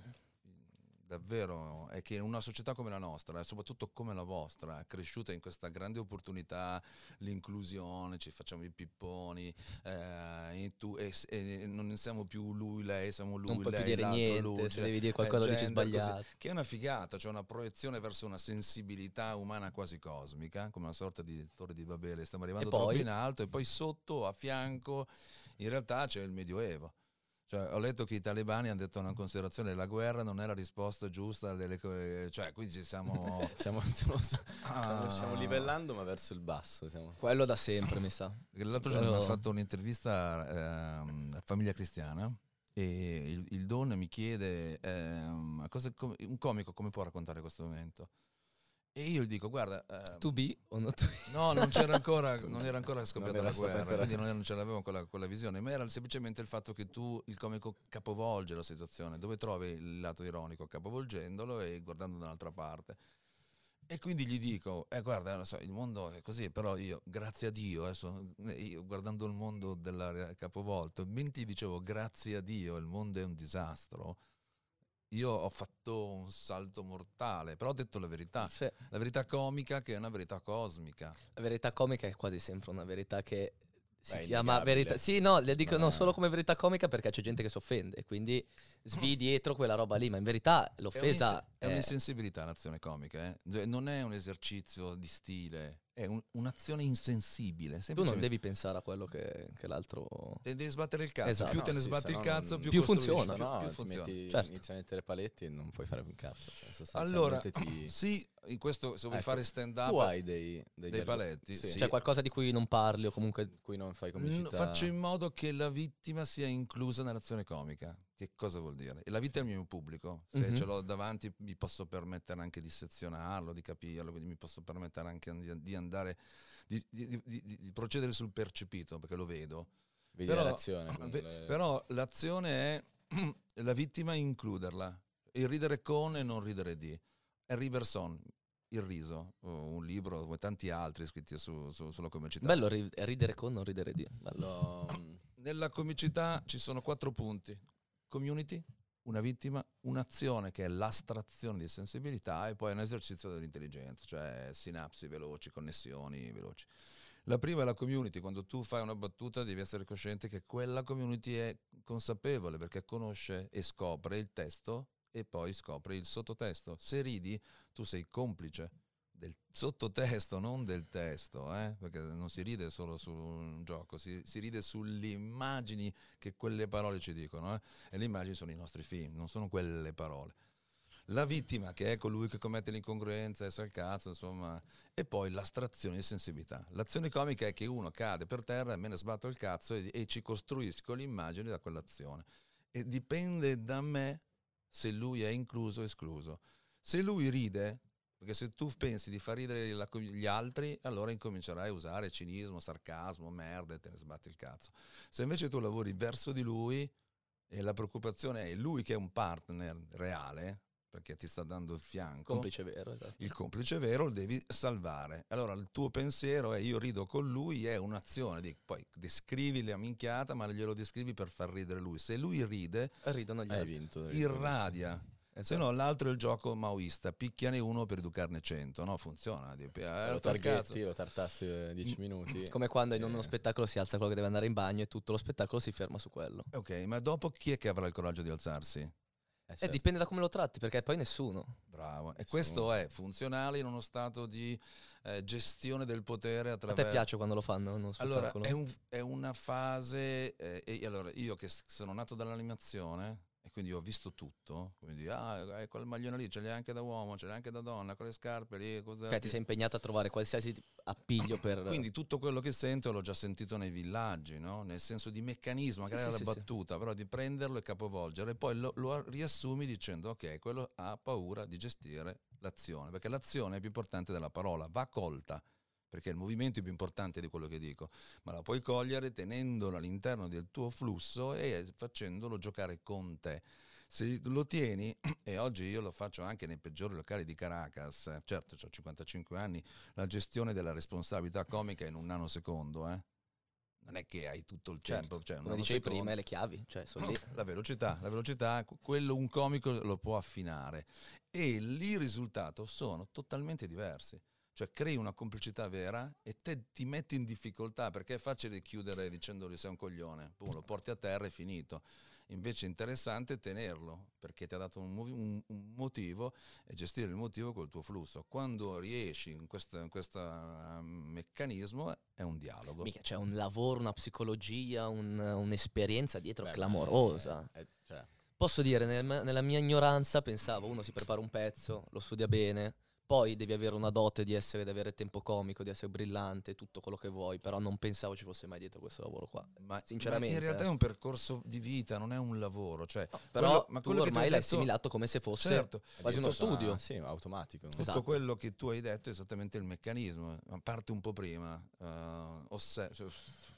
davvero è che una società come la nostra, e soprattutto come la vostra, cresciuta in questa grande opportunità, l'inclusione, ci facciamo i pipponi, eh, e tu- e, e non siamo più lui, lei, siamo lui, non puoi lei, più dire niente, lui, se cioè, devi dire eh, qualcosa dici gender, così sbagliato. che è una figata, cioè una proiezione verso una sensibilità umana quasi cosmica, come una sorta di torre di Babele, stiamo arrivando E poi? troppo in alto e poi sotto, a fianco, in realtà c'è il Medioevo. Cioè, ho letto che i talebani hanno detto una considerazione la guerra non è la risposta giusta delle co- cioè quindi ci siamo Stiamo, stiamo- stiamo- Ah. stiamo livellando ma verso il basso. siamo- Quello da sempre, mi sa. L'altro giorno Però- mi ha fatto un'intervista ehm, a Famiglia Cristiana e il, il Don mi chiede ehm, cosa- come- un comico come può raccontare questo momento e io gli dico guarda ehm, To be o not to be? No, non c'era ancora, non era ancora scoppiata era la guerra, ancora- quindi non, non ce l'avevo quella, quella visione, ma era semplicemente il fatto che tu, il comico, capovolge la situazione, dove trovi il lato ironico capovolgendolo e guardando da un'altra parte. E quindi gli dico, eh guarda, so, il mondo è così, però io, grazie a Dio, adesso, eh, io guardando il mondo della capovolto, mentre dicevo grazie a Dio, il mondo è un disastro, io ho fatto un salto mortale, però ho detto la verità, Sì. la verità comica che è una verità cosmica. La verità comica è quasi sempre una verità che si Beh, chiama verità. Sì, no, le dico Non non è- solo come verità comica perché c'è gente che si offende, quindi svi dietro quella roba lì, ma in verità l'offesa è, un'ins- è è, un'insensibilità l'azione comica, eh? Cioè, non è un esercizio di stile, è un- un'azione insensibile. tu non devi pensare a quello che, che l'altro Te devi sbattere il cazzo, Esatto. più No, te ne sì, sbatti il cazzo, più, Più funziona. più- no, più funziona. metti, Certo. inizi a mettere paletti e non puoi fare un cazzo. Cioè, Allora, ti- sì, in questo, se vuoi Ecco, fare stand up, tu hai dei, dei arg- paletti, sì, sì. C'è qualcosa di cui non parli o comunque cui non fai n- comicità. faccio in modo che la vittima sia inclusa nell'azione comica. Che cosa vuol dire? E la vita è il mio pubblico, se Mhm. ce l'ho davanti mi posso permettere anche di sezionarlo, di capirlo, quindi mi posso permettere anche di, di andare, di, di- di- procedere sul percepito, perché lo vedo. Vedi Però- la reazione. con Ve- le- Però l'azione è la vittima includerla, il ridere con e non ridere di. Harry Berson, Il riso, un libro come tanti altri scritti su- su- sulla comicità. bello ri- ridere con non ridere di. Bello. Lo- Nella comicità ci sono quattro punti. Community, una vittima, un'azione che è l'astrazione di sensibilità e poi un esercizio dell'intelligenza, cioè sinapsi veloci, connessioni veloci. La prima è la community, quando tu fai una battuta devi essere cosciente che quella community è consapevole perché conosce e scopre il testo e poi scopre il sottotesto. Se ridi tu sei complice del sottotesto, non del testo, eh? perché non si ride solo su un gioco, si, si ride sulle immagini che quelle parole ci dicono, eh? e le immagini sono i nostri film, non sono quelle parole. La vittima, che è colui che commette l'incongruenza, è il cazzo, insomma, e poi l'astrazione di sensibilità. L'azione comica è che uno cade per terra e me ne sbatto il cazzo e, e ci costruisco l'immagine da quell'azione. E dipende da me se lui è incluso o escluso. Se lui ride, perché se tu pensi di far ridere la- gli altri, allora incomincerai a usare cinismo, sarcasmo, merda e te ne sbatti il cazzo. Se invece tu lavori verso di lui e la preoccupazione è lui che è un partner reale, perché ti sta dando il fianco, Complice vero, esatto. il complice vero lo devi salvare. Allora il tuo pensiero è io rido con lui, è un'azione, di, poi descrivi la minchiata, ma glielo descrivi per far ridere lui. Se lui ride, Ridono gli Hai altri. vinto. irradia. Se Esatto. no, l'altro è il gioco maoista, picchiane uno per educarne cento, no? Funziona. Dici, eh, lo targetti, lo tartassi eh, 10 minuti. Come quando in Eh. uno spettacolo si alza quello che deve andare in bagno e tutto lo spettacolo si ferma su quello. Ok, ma dopo chi è che avrà il coraggio di alzarsi? Eh, Eh, certo. dipende da come lo tratti, perché poi nessuno. Bravo. E Nessuno. questo è funzionale in uno stato di eh, gestione del potere A attraverso... te piace quando lo fanno uno Allora, è, un- è una fase... eh, e allora, io che sono nato dall'animazione, e quindi ho visto tutto. Quindi, ah, eh, quel maglione lì ce l'hai anche da uomo, ce l'hai anche da donna, con le scarpe lì, cos'è? Ok, ti sei impegnato a trovare qualsiasi appiglio per... Quindi tutto quello che sento l'ho già sentito nei villaggi, no? nel senso di meccanismo, magari sì, la sì, battuta, però di prenderlo e capovolgere e poi lo, lo riassumi dicendo ok, quello ha paura di gestire l'azione, perché l'azione è più importante della parola, va colta, perché il movimento è più importante di quello che dico, ma la puoi cogliere tenendolo all'interno del tuo flusso e facendolo giocare con te. Se lo tieni, e oggi io lo faccio anche nei peggiori locali di Caracas, certo ho 55 anni, la gestione della responsabilità comica in un nanosecondo, eh? non è che hai tutto il Certo, tempo. Cioè, un Come dicevi nanosecondo- prima, le chiavi, cioè sono lì. la velocità, la velocità, quello un comico lo può affinare e lì il risultato sono totalmente diversi. Cioè crei una complicità vera e te ti metti in difficoltà perché è facile chiudere dicendogli sei un coglione, Pum, lo porti a terra e finito. Invece è interessante tenerlo perché ti ha dato un, movi- un- un motivo e gestire il motivo col tuo flusso. Quando riesci in questo in questo, eh, meccanismo è un dialogo. Mica c'è un lavoro, una psicologia, un- un'esperienza dietro Beh, clamorosa. è- è- cioè, Posso dire, nel- nella mia ignoranza pensavo, uno si prepara un pezzo, lo studia bene, poi devi avere una dote di essere, di avere tempo comico, di essere brillante, tutto quello che vuoi, però non pensavo ci fosse mai dietro questo lavoro qua. Ma, Sinceramente, ma in realtà eh. è un percorso di vita, non è un lavoro. Cioè, Però quello- ma tu quello che tu ormai hai l'hai detto- assimilato come se fosse Certo, quasi uno studio. ah, sì, automatico. tutto Esatto. quello che tu hai detto è esattamente il meccanismo. Ma Parte un po' prima, eh, osse- cioè,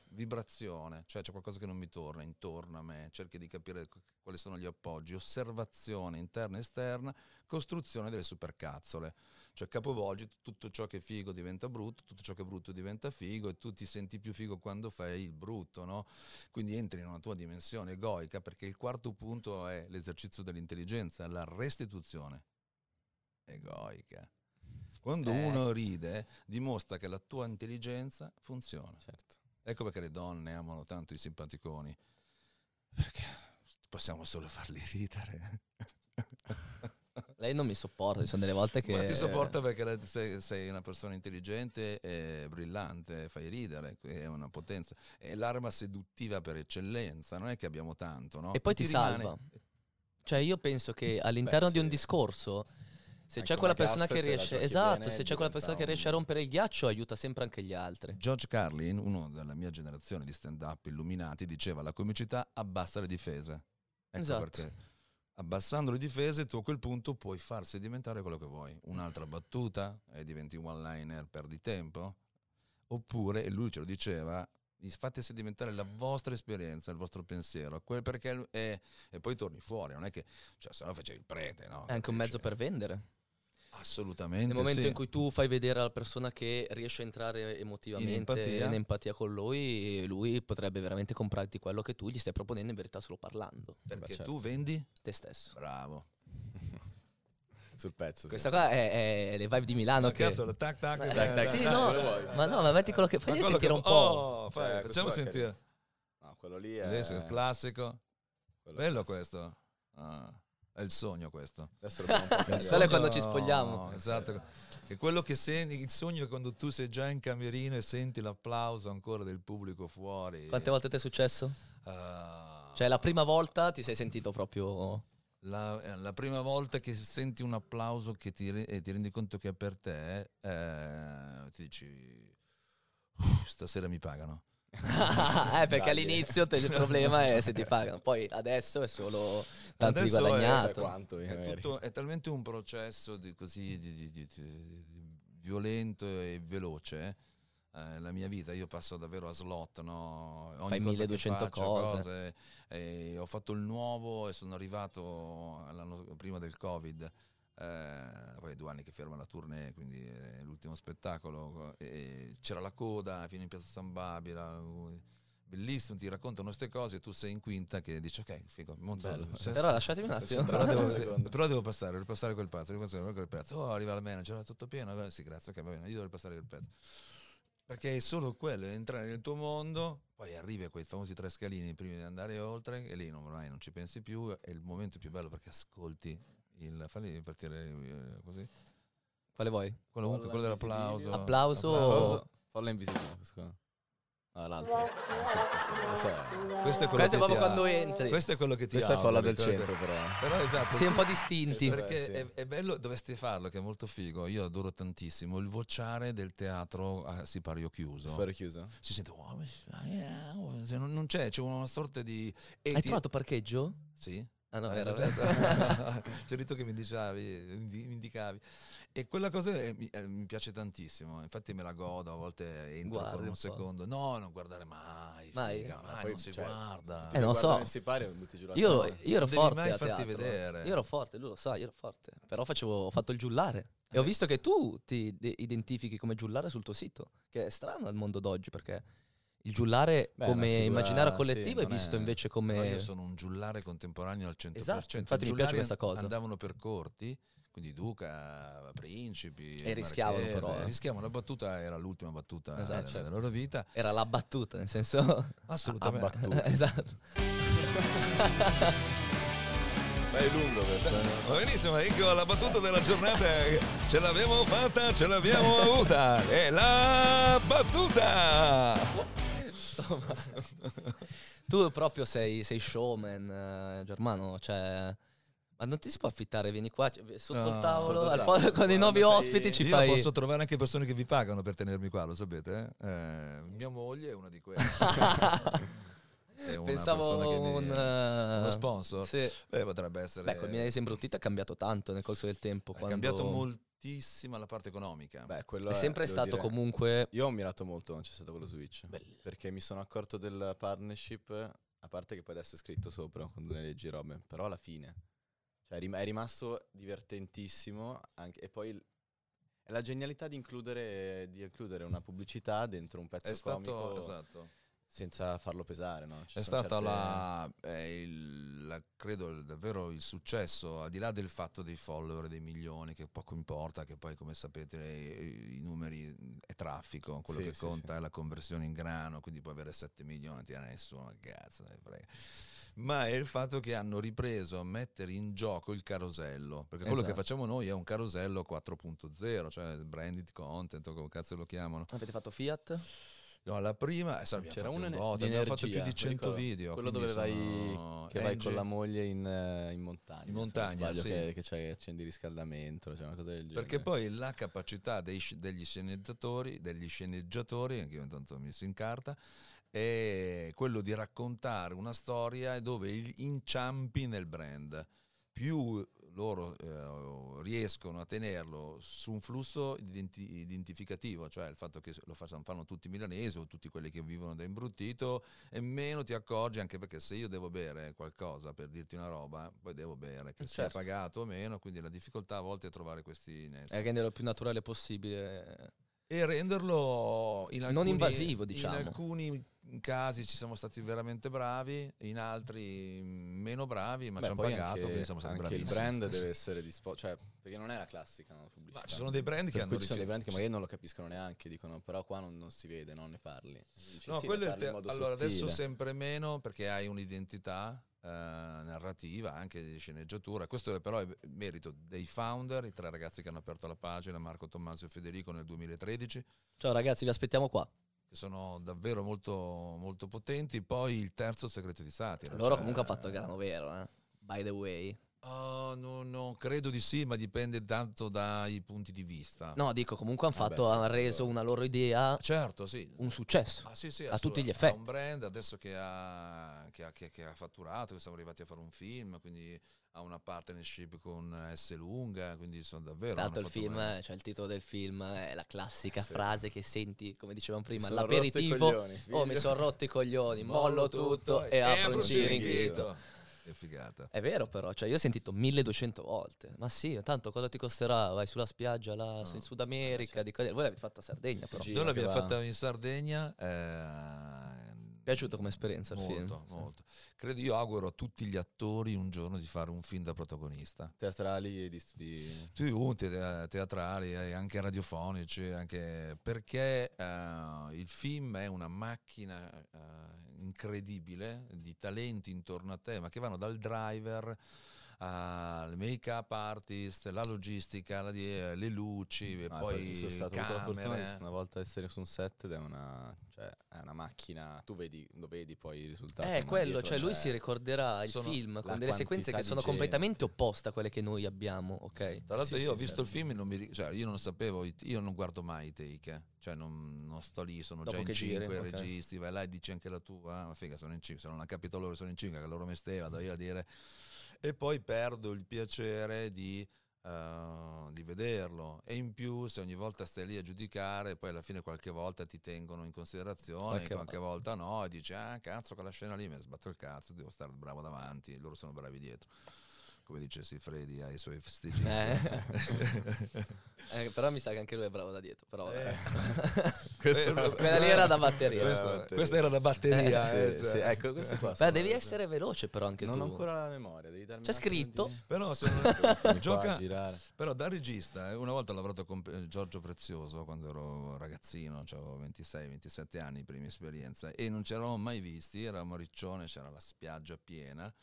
vibrazione, cioè c'è qualcosa che non mi torna intorno a me, cerchi di capire qu- quali sono gli appoggi, osservazione interna e esterna, costruzione delle supercazzole. Cioè capovolgi tutto ciò che è figo diventa brutto, tutto ciò che è brutto diventa figo e tu ti senti più figo quando fai il brutto, no? Quindi entri in una tua dimensione egoica perché il quarto punto è l'esercizio dell'intelligenza, la restituzione egoica. Quando Eh. uno ride dimostra che la tua intelligenza funziona. Certo. Ecco perché le donne amano tanto i simpaticoni, perché possiamo solo farli ridere. Lei non mi sopporta, ci sono delle volte che... Ma ti sopporta perché sei, sei una persona intelligente e brillante, fai ridere, è una potenza. È l'arma seduttiva per eccellenza, non è che abbiamo tanto, no? E poi ti, rimane- salva. Cioè io penso che all'interno di un sì. discorso, se Anche c'è quella persona che se riesce... Esatto, se c'è quella persona che riesce a rompere il ghiaccio aiuta sempre anche gli altri. George Carlin, uno della mia generazione di stand-up illuminati, diceva la comicità abbassa le difese. Ecco Esatto. perché abbassando le difese tu a quel punto puoi far sedimentare quello che vuoi. Un'altra battuta e diventi un one-liner, perdi tempo. Oppure, e lui ce lo diceva, fate sedimentare la vostra esperienza, il vostro pensiero, quel perché è- e poi torni fuori, non è che, cioè, se no facevi il prete, no? È anche un mezzo per vendere. Assolutamente Nel momento sì. in cui tu fai vedere alla persona che riesce a entrare emotivamente in empatia. empatia, con lui, lui potrebbe veramente comprarti quello che tu gli stai proponendo in verità solo parlando. Perché Beh, certo. tu vendi? Te stesso. Bravo. Sul pezzo. sì. Questa qua è, è le vibe di Milano Ma che... cazzo, tac tac, Eh, tac, tac, sì, tac, no, ma no, ma metti quello che Ma fai quello sentire che- un po'. Oh, fai, Cioè, facciamo sentire. No, quello lì è... Adesso il classico. quello Bello classico. questo. Ah, è il sogno questo. Quello è quando ci spogliamo. Esatto. È quello che senti, il sogno è quando tu sei già in camerino e senti l'applauso ancora del pubblico fuori. Quante volte ti è successo? Ah, Cioè la prima volta ti sei sentito proprio... la, eh, la prima volta che senti un applauso che ti, e ti rendi conto che è per te, eh, ti dici, "Uff, stasera mi pagano. Eh, perché Dai, all'inizio te- il problema è se ti pagano, poi adesso è solo tanto di Adesso è- guadagnato. Sai quanto È, tutto- è talmente un processo di così di- di- di- di- di- violento e veloce. eh, la mia vita, io passo davvero a slot, no? Ogni Fai cosa che 1200 faccio, cose. e ho fatto il nuovo e sono arrivato prima del Covid. Eh, poi due anni che ferma la tournée, quindi è l'ultimo spettacolo. e c'era la coda fino in piazza San Babila. Bellissimo, ti raccontano queste cose e tu sei in quinta che dici ok, figo, monta Bello. se- Però lasciatemi un attimo. però devo, però devo passare, devo passare quel pezzo, devo passare quel pezzo. Oh, arriva la manager, era tutto pieno. Eh, Sì, grazie, ok, va bene, io devo passare quel pezzo. Perché è solo quello, entrare nel tuo mondo, poi arrivi a quei famosi tre scalini prima di andare oltre e lì non, ormai non ci pensi più, è il momento più bello perché ascolti il falli partire eh, così. Quale vuoi? Quello, comunque, quello dell'applauso. Applauso. Applauso. Fallo invisibile. questo qua. Ah, l'altro. Questo, questo, questo è, Questo è quello Questo è che proprio ti quando ha- entri. Questo è quello che ti questa è quella del perché- centro, però. Però esatto. Si è un po' distinti. Perché Beh, sì. è, è bello, dovresti farlo, che è molto figo. Io adoro tantissimo il vociare del teatro a sipario chiuso. Spero chiuso. Si sente, "Oh, eh, se non, non c'è, c'è una sorta di. Hai ti- trovato parcheggio? Sì. Ah no, Eh, era esatto. C'è rito che mi dicevi, mi indicavi. E quella cosa eh, mi, eh, mi piace tantissimo. Infatti me la godo, a volte entro Guardi per un un secondo. No, non guardare mai. Mai? figa, mai, Poi, non si cioè, guarda. Eh, non so. sipario, Io, io ero Non forte mai a farti teatro. vedere. Io ero forte, lui lo sa, io ero forte. Però facevo, ho fatto il giullare. E ho Eh. visto che tu ti de- identifichi come giullare sul tuo sito. Che è strano al mondo d'oggi perché il giullare Beh, come figura- immaginario sì, collettivo è non è- visto invece Però come... io sono un giullare contemporaneo al 100%. Esatto, infatti mi piace questa cosa. Andavano per corti, quindi Duca, Principi. E rischiavano Marchese, però, eh. Rischiavano, la battuta era l'ultima battuta Esatto, della certo. loro vita. Era la battuta, nel senso... Assolutamente. Abbattuti. esatto. Ma è lungo questo. eh. Va Benissimo, ecco la battuta della giornata. Ce l'abbiamo fatta, ce l'abbiamo avuta. È la battuta. Sto male. tu proprio sei, sei showman, eh, Germano, cioè... Ma non ti si può affittare, vieni qua, cioè, sotto No, il tavolo, sotto il al tavolo. po- con i nuovi sei- ospiti ci Io fai... posso trovare anche persone che vi pagano per tenermi qua, lo sapete? eh? Eh, mia moglie è una di quelle. È Pensavo che mi- un... eh, uno sponsor. Sì. Beh, potrebbe essere. Beh, col Milanese imbruttito è cambiato tanto nel corso del tempo. è quando- cambiato moltissimo la parte economica. Beh, quello È sempre devo stato dire- comunque... Io ho mirato molto quando c'è stato quello switch. Bello. Perché mi sono accorto del partnership, a parte che poi adesso è scritto sopra quando ne leggi robe, però alla fine. Cioè è rim- è rimasto divertentissimo anche, e poi è la genialità di includere, di includere una pubblicità dentro un pezzo è stato comico esatto. Senza farlo pesare, no? Ci È stata certe- la, eh, il- la- credo davvero il successo, al di là del fatto dei follower, dei milioni, che poco importa, che poi come sapete i, i numeri è traffico, quello Sì, che sì, conta sì. è la conversione in grano, quindi puoi avere 7 milioni, ti dà nessuno, cazzo, ne frega. Ma è il fatto che hanno ripreso a mettere in gioco il carosello, perché quello che Esatto. facciamo noi è un carosello 4.0, cioè branded content, o come cazzo lo chiamano. Avete fatto Fiat? No, la prima, eh, C'era fatto uno un ne- botto, di abbiamo fatto più di 100 mi ricordo. video. Quello dove vai, sono che vai Angie- con la moglie in, eh, in montagna. non montagna, sbaglio, sì. che, che c'è, accendi riscaldamento, c'è una cosa del genere. Perché poi la capacità dei degli sceneggiatori, degli sceneggiatori, anche io intanto ho messo in carta, è quello di raccontare una storia dove inciampi nel brand. Più loro eh, riescono a tenerlo su un flusso identi- identificativo, cioè il fatto che lo facciano, fanno tutti i milanesi o tutti quelli che vivono da imbruttito, e meno ti accorgi, anche perché se io devo bere qualcosa per dirti una roba, poi devo bere, che Eh, sia certo. pagato o meno, quindi la difficoltà a volte è trovare questi nessi. È renderlo più naturale possibile. E renderlo in Non alcuni, invasivo, diciamo. In alcuni casi ci siamo stati veramente bravi, in altri meno bravi, ma Beh, ci hanno pagato, anche, quindi siamo stati anche il brand deve essere disposto, cioè, perché non è la classica no, pubblicità. Ma ci sono dei brand che hanno ci sono dei brand che magari non lo capiscono neanche, dicono però qua non, non si vede, non ne parli. Dici, No, sì, quello è te- allora adesso sottile. sempre meno perché hai un'identità eh, narrativa anche di sceneggiatura. Questo è però è merito dei founder, i tre ragazzi che hanno aperto la pagina, Marco Tommaso e Federico nel 2013. Ciao ragazzi, vi aspettiamo qua. che sono davvero molto, molto potenti. Poi il terzo segreto di Satira. Loro cioè- comunque hanno fatto il grano vero, eh. By the way. Oh, no, no, credo di sì, ma dipende tanto dai punti di vista. No, dico, comunque hanno Vabbè, fatto, sì, hanno reso una loro idea Certo, sì. un successo. Ah, sì, sì, a tutti gli Ha effetti. un brand adesso che ha, che, ha, che- che ha fatturato, che siamo arrivati a fare un film, quindi ha una partnership con S Lunga, quindi sono davvero... Tanto il film, bene. cioè il titolo del film è la classica Sì. frase che senti, come dicevamo prima, l'aperitivo. coglioni, Oh, mi sono rotto i coglioni, mollo tutto e apro un ciringhito. Che figata. È vero però, cioè io ho sentito 1200 volte. Ma sì, tanto cosa ti costerà? Vai sulla spiaggia là in Sud America, di Voi l'avete fatta a Sardegna però. Noi l'abbiamo fatta in Sardegna. Eh, piaciuto come esperienza il molto, film. molto. Credo io auguro a tutti gli attori un giorno di fare un film da protagonista. teatrali e di studi. Tutti te- teatrali, eh, anche radiofonici, anche perché eh, il film è una macchina eh, incredibile di talenti intorno a te, ma che vanno dal driver al make-up artist, la logistica, la di- le luci, e No, poi sono stato avuto la fortuna camere. una volta essere su un set ed è una, cioè, è una macchina, tu vedi, lo vedi poi i risultati. Eh, ma quello, dietro cioè lui c'è- si ricorderà il film con delle sequenze che sono gente. completamente opposte a quelle che noi abbiamo, ok? Tra l'altro Sì, io ho sì, visto il certo. film e non mi cioè io non sapevo, io non guardo mai i take, eh. cioè non, non sto lì, sono Dopo già in cinque ok. registi, vai là e dici anche la tua, ah, ma figa sono in cinque, se non ha capito loro sono in cinque, che loro mestiere vado io a dire, e poi perdo il piacere di, eh, di vederlo. E in più se ogni volta stai lì a giudicare, poi alla fine qualche volta ti tengono in considerazione, Qualche qualche, volta. no, e dici ah cazzo quella scena lì mi sbatto il cazzo, devo stare bravo davanti, loro sono bravi dietro. Come dice Sifredi ai suoi festigisti. Eh, però mi sa che anche lui è bravo da dietro. Però, Eh. Eh, Quella lì era da batteria. Questa, Eh, questa era da batteria. Sì, eh, sì, cioè. ecco, questo qua. Beh, devi essere veloce però anche Non tu. ho ancora la memoria, devi darmi C'è scritto? di- Però se non- gioca, però da regista, eh, una volta ho lavorato con eh, Giorgio Prezioso quando ero ragazzino, avevo 26-27 anni, prima esperienza, e non ci eravamo mai visti, eravamo a Riccione, c'era la spiaggia piena,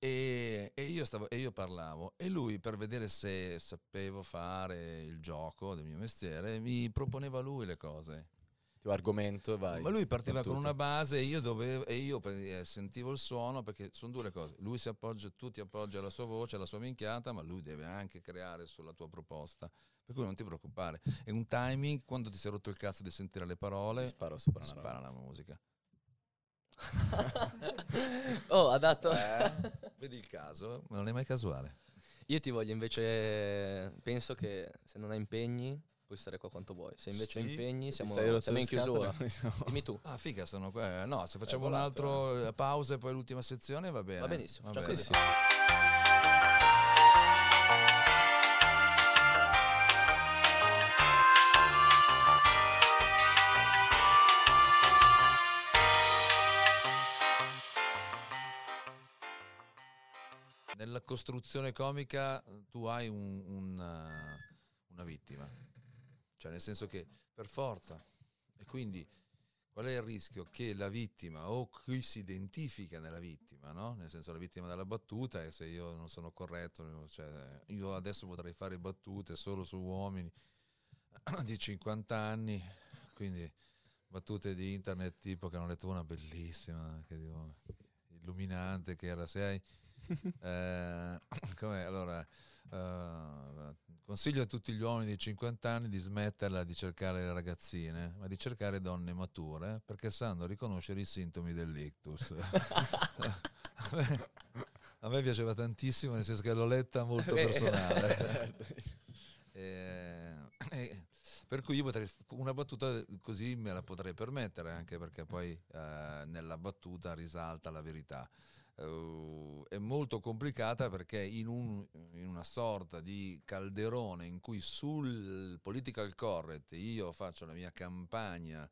e, e io stavo, e io parlavo, e lui per vedere se sapevo fare il gioco del mio mestiere, mi proponeva lui le cose. Ti argomento e vai. Ma lui partiva con una base e io, dovevo, e io eh, sentivo il suono perché sono due le cose. Lui si appoggia, tu ti appoggi alla sua voce, alla sua minchiata, ma lui deve anche creare sulla tua proposta. Per cui non ti preoccupare. È un timing, quando ti sei rotto il cazzo di sentire le parole, spara la musica. oh, ha dato. Eh? Vedi il caso? Ma non è mai casuale. Io ti voglio invece. Penso che se non hai impegni, puoi stare qua quanto vuoi. Se invece hai Sì. impegni, siamo, siamo in chiusura. siamo- Dimmi tu. Ah, figa, sono qua. No, se facciamo un volato, altro eh, pausa e poi l'ultima sezione va bene. Va benissimo, Va bene. così. Nella costruzione comica tu hai un- un, eh, una vittima, cioè nel senso che per forza, e quindi qual è il rischio? Che la vittima o chi si identifica nella vittima, no? nel senso la vittima della battuta e se io non sono corretto, cioè, io adesso potrei fare battute solo su uomini di 50 anni, quindi battute di internet tipo che hanno letto una bellissima, che dico, illuminante che era sei. Eh? Allora, eh, consiglio a tutti gli uomini di 50 anni di smetterla di cercare le ragazzine, ma di cercare donne mature perché sanno riconoscere i sintomi dell'ictus. a, me, a me piaceva tantissimo, nel senso che l'ho letta molto personale. Eh, eh, per cui io potrei, una battuta così me la potrei permettere, anche perché poi eh, nella battuta risalta la verità. Eh, è molto complicata perché in, un- in una sorta di calderone in cui sul political correct io faccio la mia campagna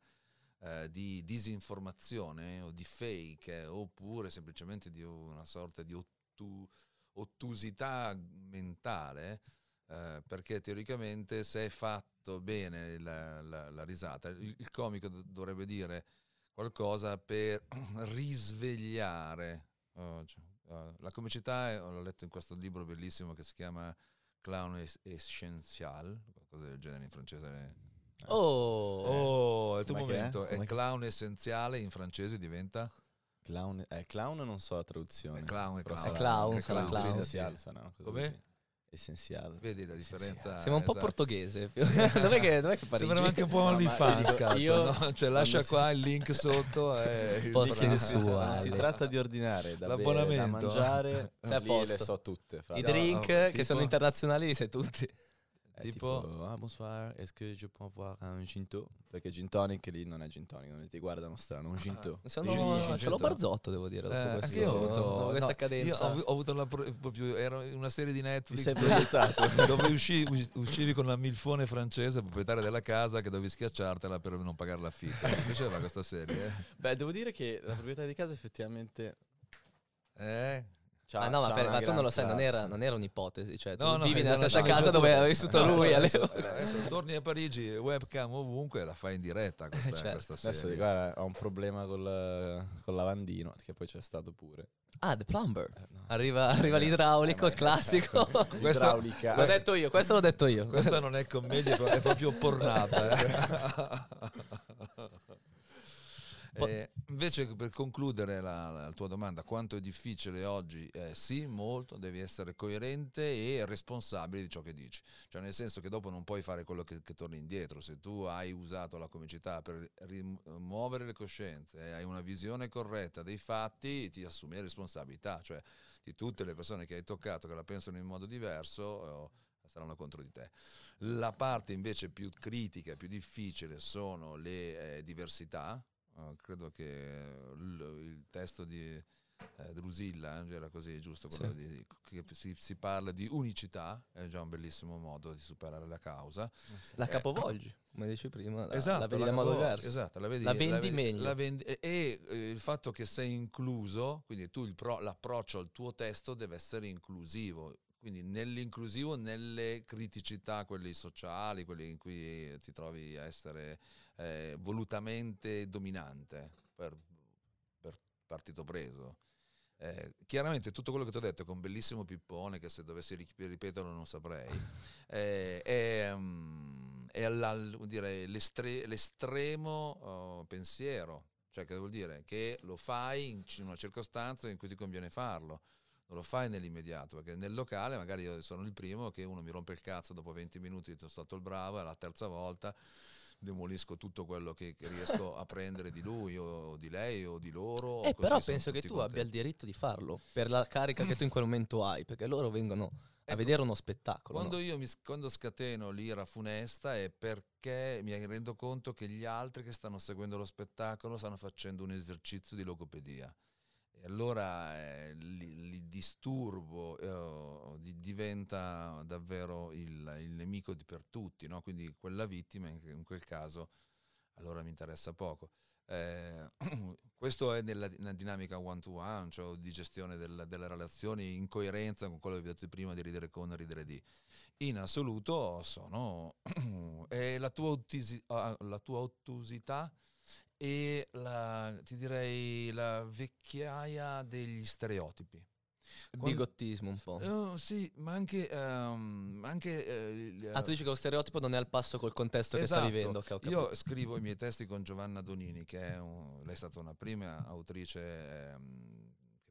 eh, di disinformazione o di fake eh, oppure semplicemente di una sorta di ottu- ottusità mentale eh, perché teoricamente se è fatto bene la, la- la risata il, il comico do- dovrebbe dire qualcosa per risvegliare Eh, la comicità è- l'ho letto in questo libro bellissimo che si chiama Clown es- Essential qualcosa del genere in francese Oh, oh è il tuo è? momento è che- clown essenziale in francese diventa Clown, eh, clown non so la traduzione. È clown, è clown. sarà- clown, è sarà clown. Essenziale sarà una cosa Come? così. Essenziale. vedi la differenza Sembra un po' esatto. portoghese. dov'è, che, dov'è che Parigi? Sembra anche un po' No, OnlyFans, cazzo, io- no? Cioè, lascia qua il link sotto e sensuale. Si tratta di ordinare da, bere, da L'abbonamento. mangiare, Sei a lì posto. le so tutte. I drink no, che tipo- sono internazionali li sai tutti. È tipo- tipo, ah, bonsoir, est-ce que je peux avoir un ginto? Perché gin tonic lì non è gin tonic, non ti guardano strano, un ginto. Sono, Gin- ce l'ho. Barzotto, devo dire. Dopo Eh, questo, io ho avuto dopo questa no, cadenza. Ho, ho avuto la pro- proprio era una serie di Netflix dove, dove usci- us- uscivi con la milfone francese, proprietaria della casa, che dovevi schiacciartela per non pagare l'affitto. Mi piaceva questa serie. Beh, devo dire che la proprietà di casa effettivamente Eh? Eh? C'ha- Ma no, ma, per- ma tu non lo sai, non era, non era un'ipotesi. Cioè, tu No, no, vivi eh, nella stessa casa dove aveva vissuto no, lui. Adesso, all'epoca. adesso torni a Parigi, webcam ovunque, la fai in diretta questa, Certo. questa Adesso serie. guarda, ho un problema col, col lavandino, che poi c'è stato pure. Ah, The Plumber. Eh, no. Arriva, arriva l'idraulico, il classico. Idraulica. l'ho detto io, questo l'ho detto io. Questa non è commedia, è proprio pornata. Eh, invece per concludere la, la tua domanda, quanto è difficile oggi? Eh, sì, molto, devi essere coerente e responsabile di ciò che dici. Cioè nel senso che dopo non puoi fare quello che, che torni indietro. Se tu hai usato la comicità per rimuovere le coscienze e hai una visione corretta dei fatti, ti assumi responsabilità. Cioè di tutte le persone che hai toccato che la pensano in modo diverso, eh, saranno contro di te. La parte invece più critica, più difficile sono le eh, diversità. Eh, credo che l- il testo di eh, Drusilla eh, era così, giusto? Quello Sì. di- che si, si parla di unicità, è già un bellissimo modo di superare la causa. La Eh, capovolgi, come dici prima. La, esatto, la vedi la modo diverso. esatto, la, vedi, La vendi vedi- meglio. la vendi- e e, eh, il fatto che sei incluso, quindi tu il pro- l'approccio al tuo testo deve essere inclusivo. Quindi nell'inclusivo, nelle criticità, quelle sociali, quelle in cui ti trovi a essere eh, volutamente dominante per, per partito preso. Eh, chiaramente tutto quello che ti ho detto è con bellissimo pippone che se dovessi ri- ripeterlo non saprei. Eh, è, mm, è alla- dire, l'estre- l'estremo oh, pensiero. Cioè che vuol dire? Che lo fai in una circostanza in cui ti conviene farlo non lo fai nell'immediato perché nel locale magari io sono il primo che uno mi rompe il cazzo dopo 20 minuti sono stato il bravo e la terza volta demolisco tutto quello che, che riesco a prendere di lui o di lei o di loro Eh, così però penso che tu abbia il contenti. diritto di farlo per la carica che tu in quel momento hai, perché loro vengono a Ecco, vedere uno spettacolo. Quando no? io mi, quando scateno l'ira funesta è perché mi rendo conto che gli altri che stanno seguendo lo spettacolo stanno facendo un esercizio di logopedia. E allora eh, li disturbo, eh, di- diventa davvero il, il nemico di- per tutti, no? quindi quella vittima in, quel caso allora mi interessa poco. Eh, questo è nella, nella dinamica one to one, cioè di gestione del- delle relazioni in coerenza con quello che vi ho detto prima di ridere con ridere di. In assoluto sono è la tua, ottisi- ah, la tua ottusità e la, ti direi la vecchiaia degli stereotipi. Quando- Bigottismo un po'. Eh, sì, ma anche, ehm, anche il- Ah, tu dici che lo stereotipo non è al passo col contesto che sta Esatto. vivendo. capito. Io scrivo i miei testi con Giovanna Donini, che è un- lei è stata una prima autrice che,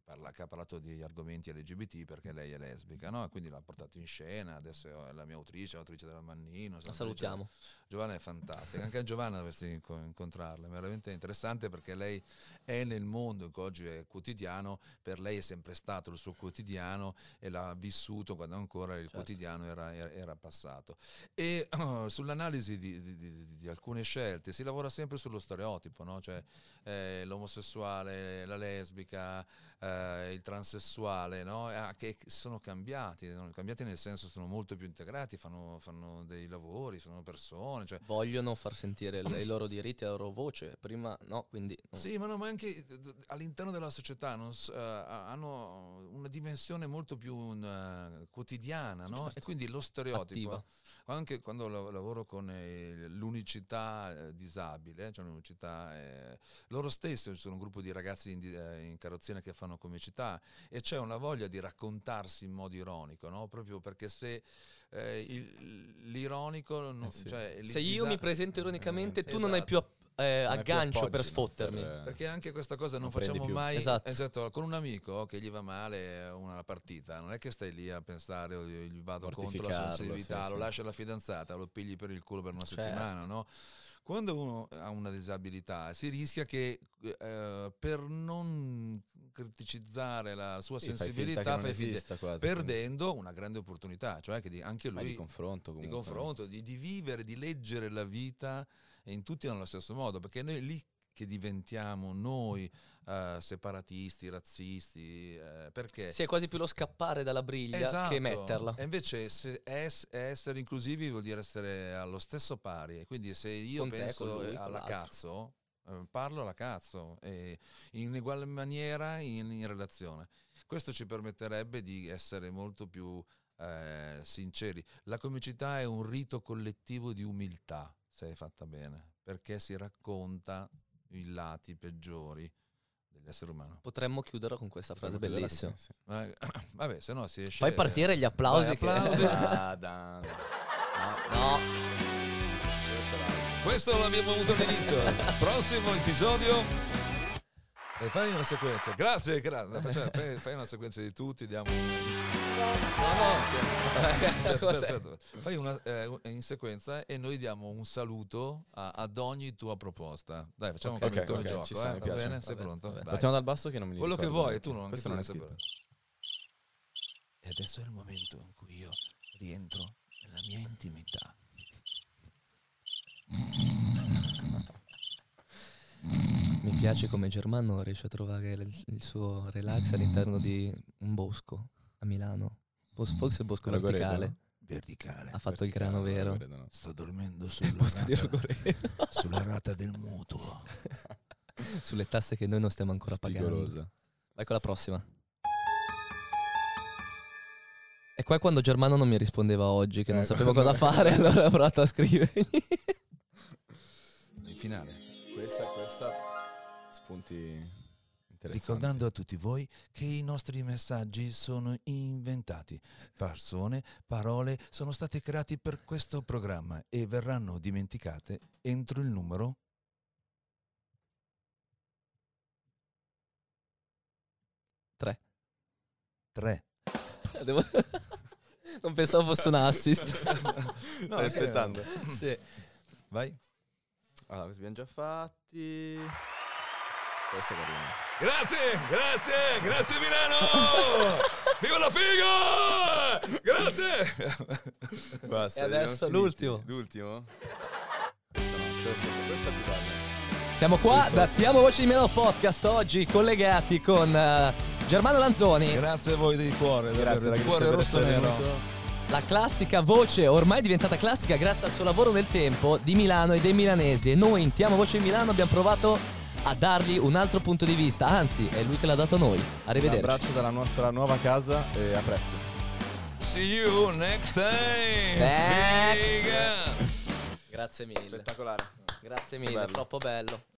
parla- che ha parlato di argomenti LGBT perché lei è lesbica, no? Quindi l'ha portato in scena, adesso è la mia autrice, l'autrice della Mannino. La salutiamo. Giovanna è fantastica, anche a Giovanna dovresti inco- incontrarla, è veramente interessante perché lei è nel mondo che oggi è quotidiano, per lei è sempre stato il suo quotidiano e l'ha vissuto quando ancora il Certo. quotidiano era, era- passato. E sull'analisi di, di- di- di alcune scelte si lavora sempre sullo stereotipo, no? cioè eh, l'omosessuale, la lesbica, eh, il transessuale, no? Ah, che sono cambiati, sono cambiati nel senso sono molto più integrati, fanno, fanno dei lavori, sono persone. Cioè, Vogliono far sentire i loro diritti, la loro voce. Prima no, quindi... no. Sì, ma, no, ma anche all'interno della società non eh, hanno una dimensione molto più un, eh, quotidiana, no? Certo. E quindi lo stereotipo, Attiva. anche quando lav- lavoro con eh, l'unicità eh, disabile, cioè l'unicità, eh, loro stessi sono un gruppo di ragazzi in, eh, in carrozzina che fanno comicità e c'è una voglia di raccontarsi in modo ironico, no? Proprio perché se eh, il- l'ironico, non- Eh sì. cioè, Se io mi presento ironicamente, tu non Esatto. hai più app- eh, aggancio per sfottermi. per- perché anche questa cosa non, Non facciamo più. mai Esatto. con un amico che gli va male una partita, non è che stai lì a pensare "Oh, io gli vado contro la sensibilità, sì, lo sì. lascia la fidanzata, lo pigli per il culo per una Certo. settimana, no? Quando uno ha una disabilità si rischia che eh, per non criticizzare la sua Sì, fai sensibilità fai finta- quasi, quindi- perdendo una grande opportunità, cioè che di- anche Ma lui di confronto di confronto, di, di vivere, di leggere la vita in tutti nello stesso modo, perché noi lì che diventiamo noi eh, separatisti, razzisti, eh, perché Sì, è quasi più lo scappare dalla briglia Esatto. che metterla. E invece se es- essere inclusivi vuol dire essere allo stesso pari. E quindi se io Con penso lui, eh, alla cazzo, eh, parlo alla cazzo, e in uguale maniera in, in relazione. Questo ci permetterebbe di essere molto più eh, sinceri. La comicità è un rito collettivo di umiltà, se è fatta bene, perché si racconta i lati peggiori dell'essere umano. Potremmo chiuderlo con questa frase Potremmo bellissima. sì. Ma- Vabbè, se no si esce... Fai partire gli applausi. Vai, che- applausi. Ah, Dan. no, Questo l'abbiamo avuto all'inizio. Prossimo episodio. E fai una sequenza. Grazie, grazie. Facciamo- fai, fai una sequenza di tutti. Diamo. No, no, sì. Aspetta, aspetta, aspetta. Fai una eh, in sequenza e noi diamo un saluto a- ad ogni tua proposta. Dai, facciamo Ok, come, ok, come ok, gioco. ci sta, eh? mi Va piace. bene? Sei Va bene, pronto? va bene. Vai. Partiamo dal basso che non me li Quello che ricordo. vuoi, tu non, anche Questo tu non è scritto. E adesso è il momento in cui io rientro nella mia intimità. Mi piace come Germano riesce a trovare il, il suo relax all'interno di un bosco a Milano. Bos- forse il bosco Rogoredo, verticale. Verticale. Ha fatto il grano vero. Rogoredo, no. Sto dormendo sulla bosco di rata, Rogoredo. sulla rata del mutuo. Sulle tasse che noi non stiamo ancora pagando. Spigolosa. Vai con la prossima. E qua è quando Germano non mi rispondeva oggi, che non Eh, sapevo cosa fare, allora ho provato a scrivergli. Il finale. Questa, questa, spunti interessanti. Ricordando a tutti voi che i nostri messaggi sono inventati. Persone, parole sono state create per questo programma e verranno dimenticate entro il numero Tre. 3. Devo- non pensavo fosse un assist. No, Stai aspettando. sì. Vai. Allora, abbiamo già fatti. Questo è carino. Grazie, grazie, grazie Milano! Viva la figa! Grazie! Basta. E adesso l'ultimo. L'ultimo? Questo no, questo, questo è più bello. Siamo qua Penso- da Tiamo Voce di Milano Podcast oggi collegati con eh, Germano Lanzoni, Grazie a voi di cuore, Grazie di cuore rosso nero. la classica voce ormai diventata classica grazie al suo lavoro nel tempo di Milano e dei milanesi e noi in Tiamo Voce di Milano abbiamo provato a dargli un altro punto di vista, anzi è lui che l'ha dato a noi. Un Arrivederci. abbraccio dalla nostra nuova casa e a presto. See you next time! Ecco. Figa! Grazie mille. Spettacolare. Grazie mille, bello. troppo bello.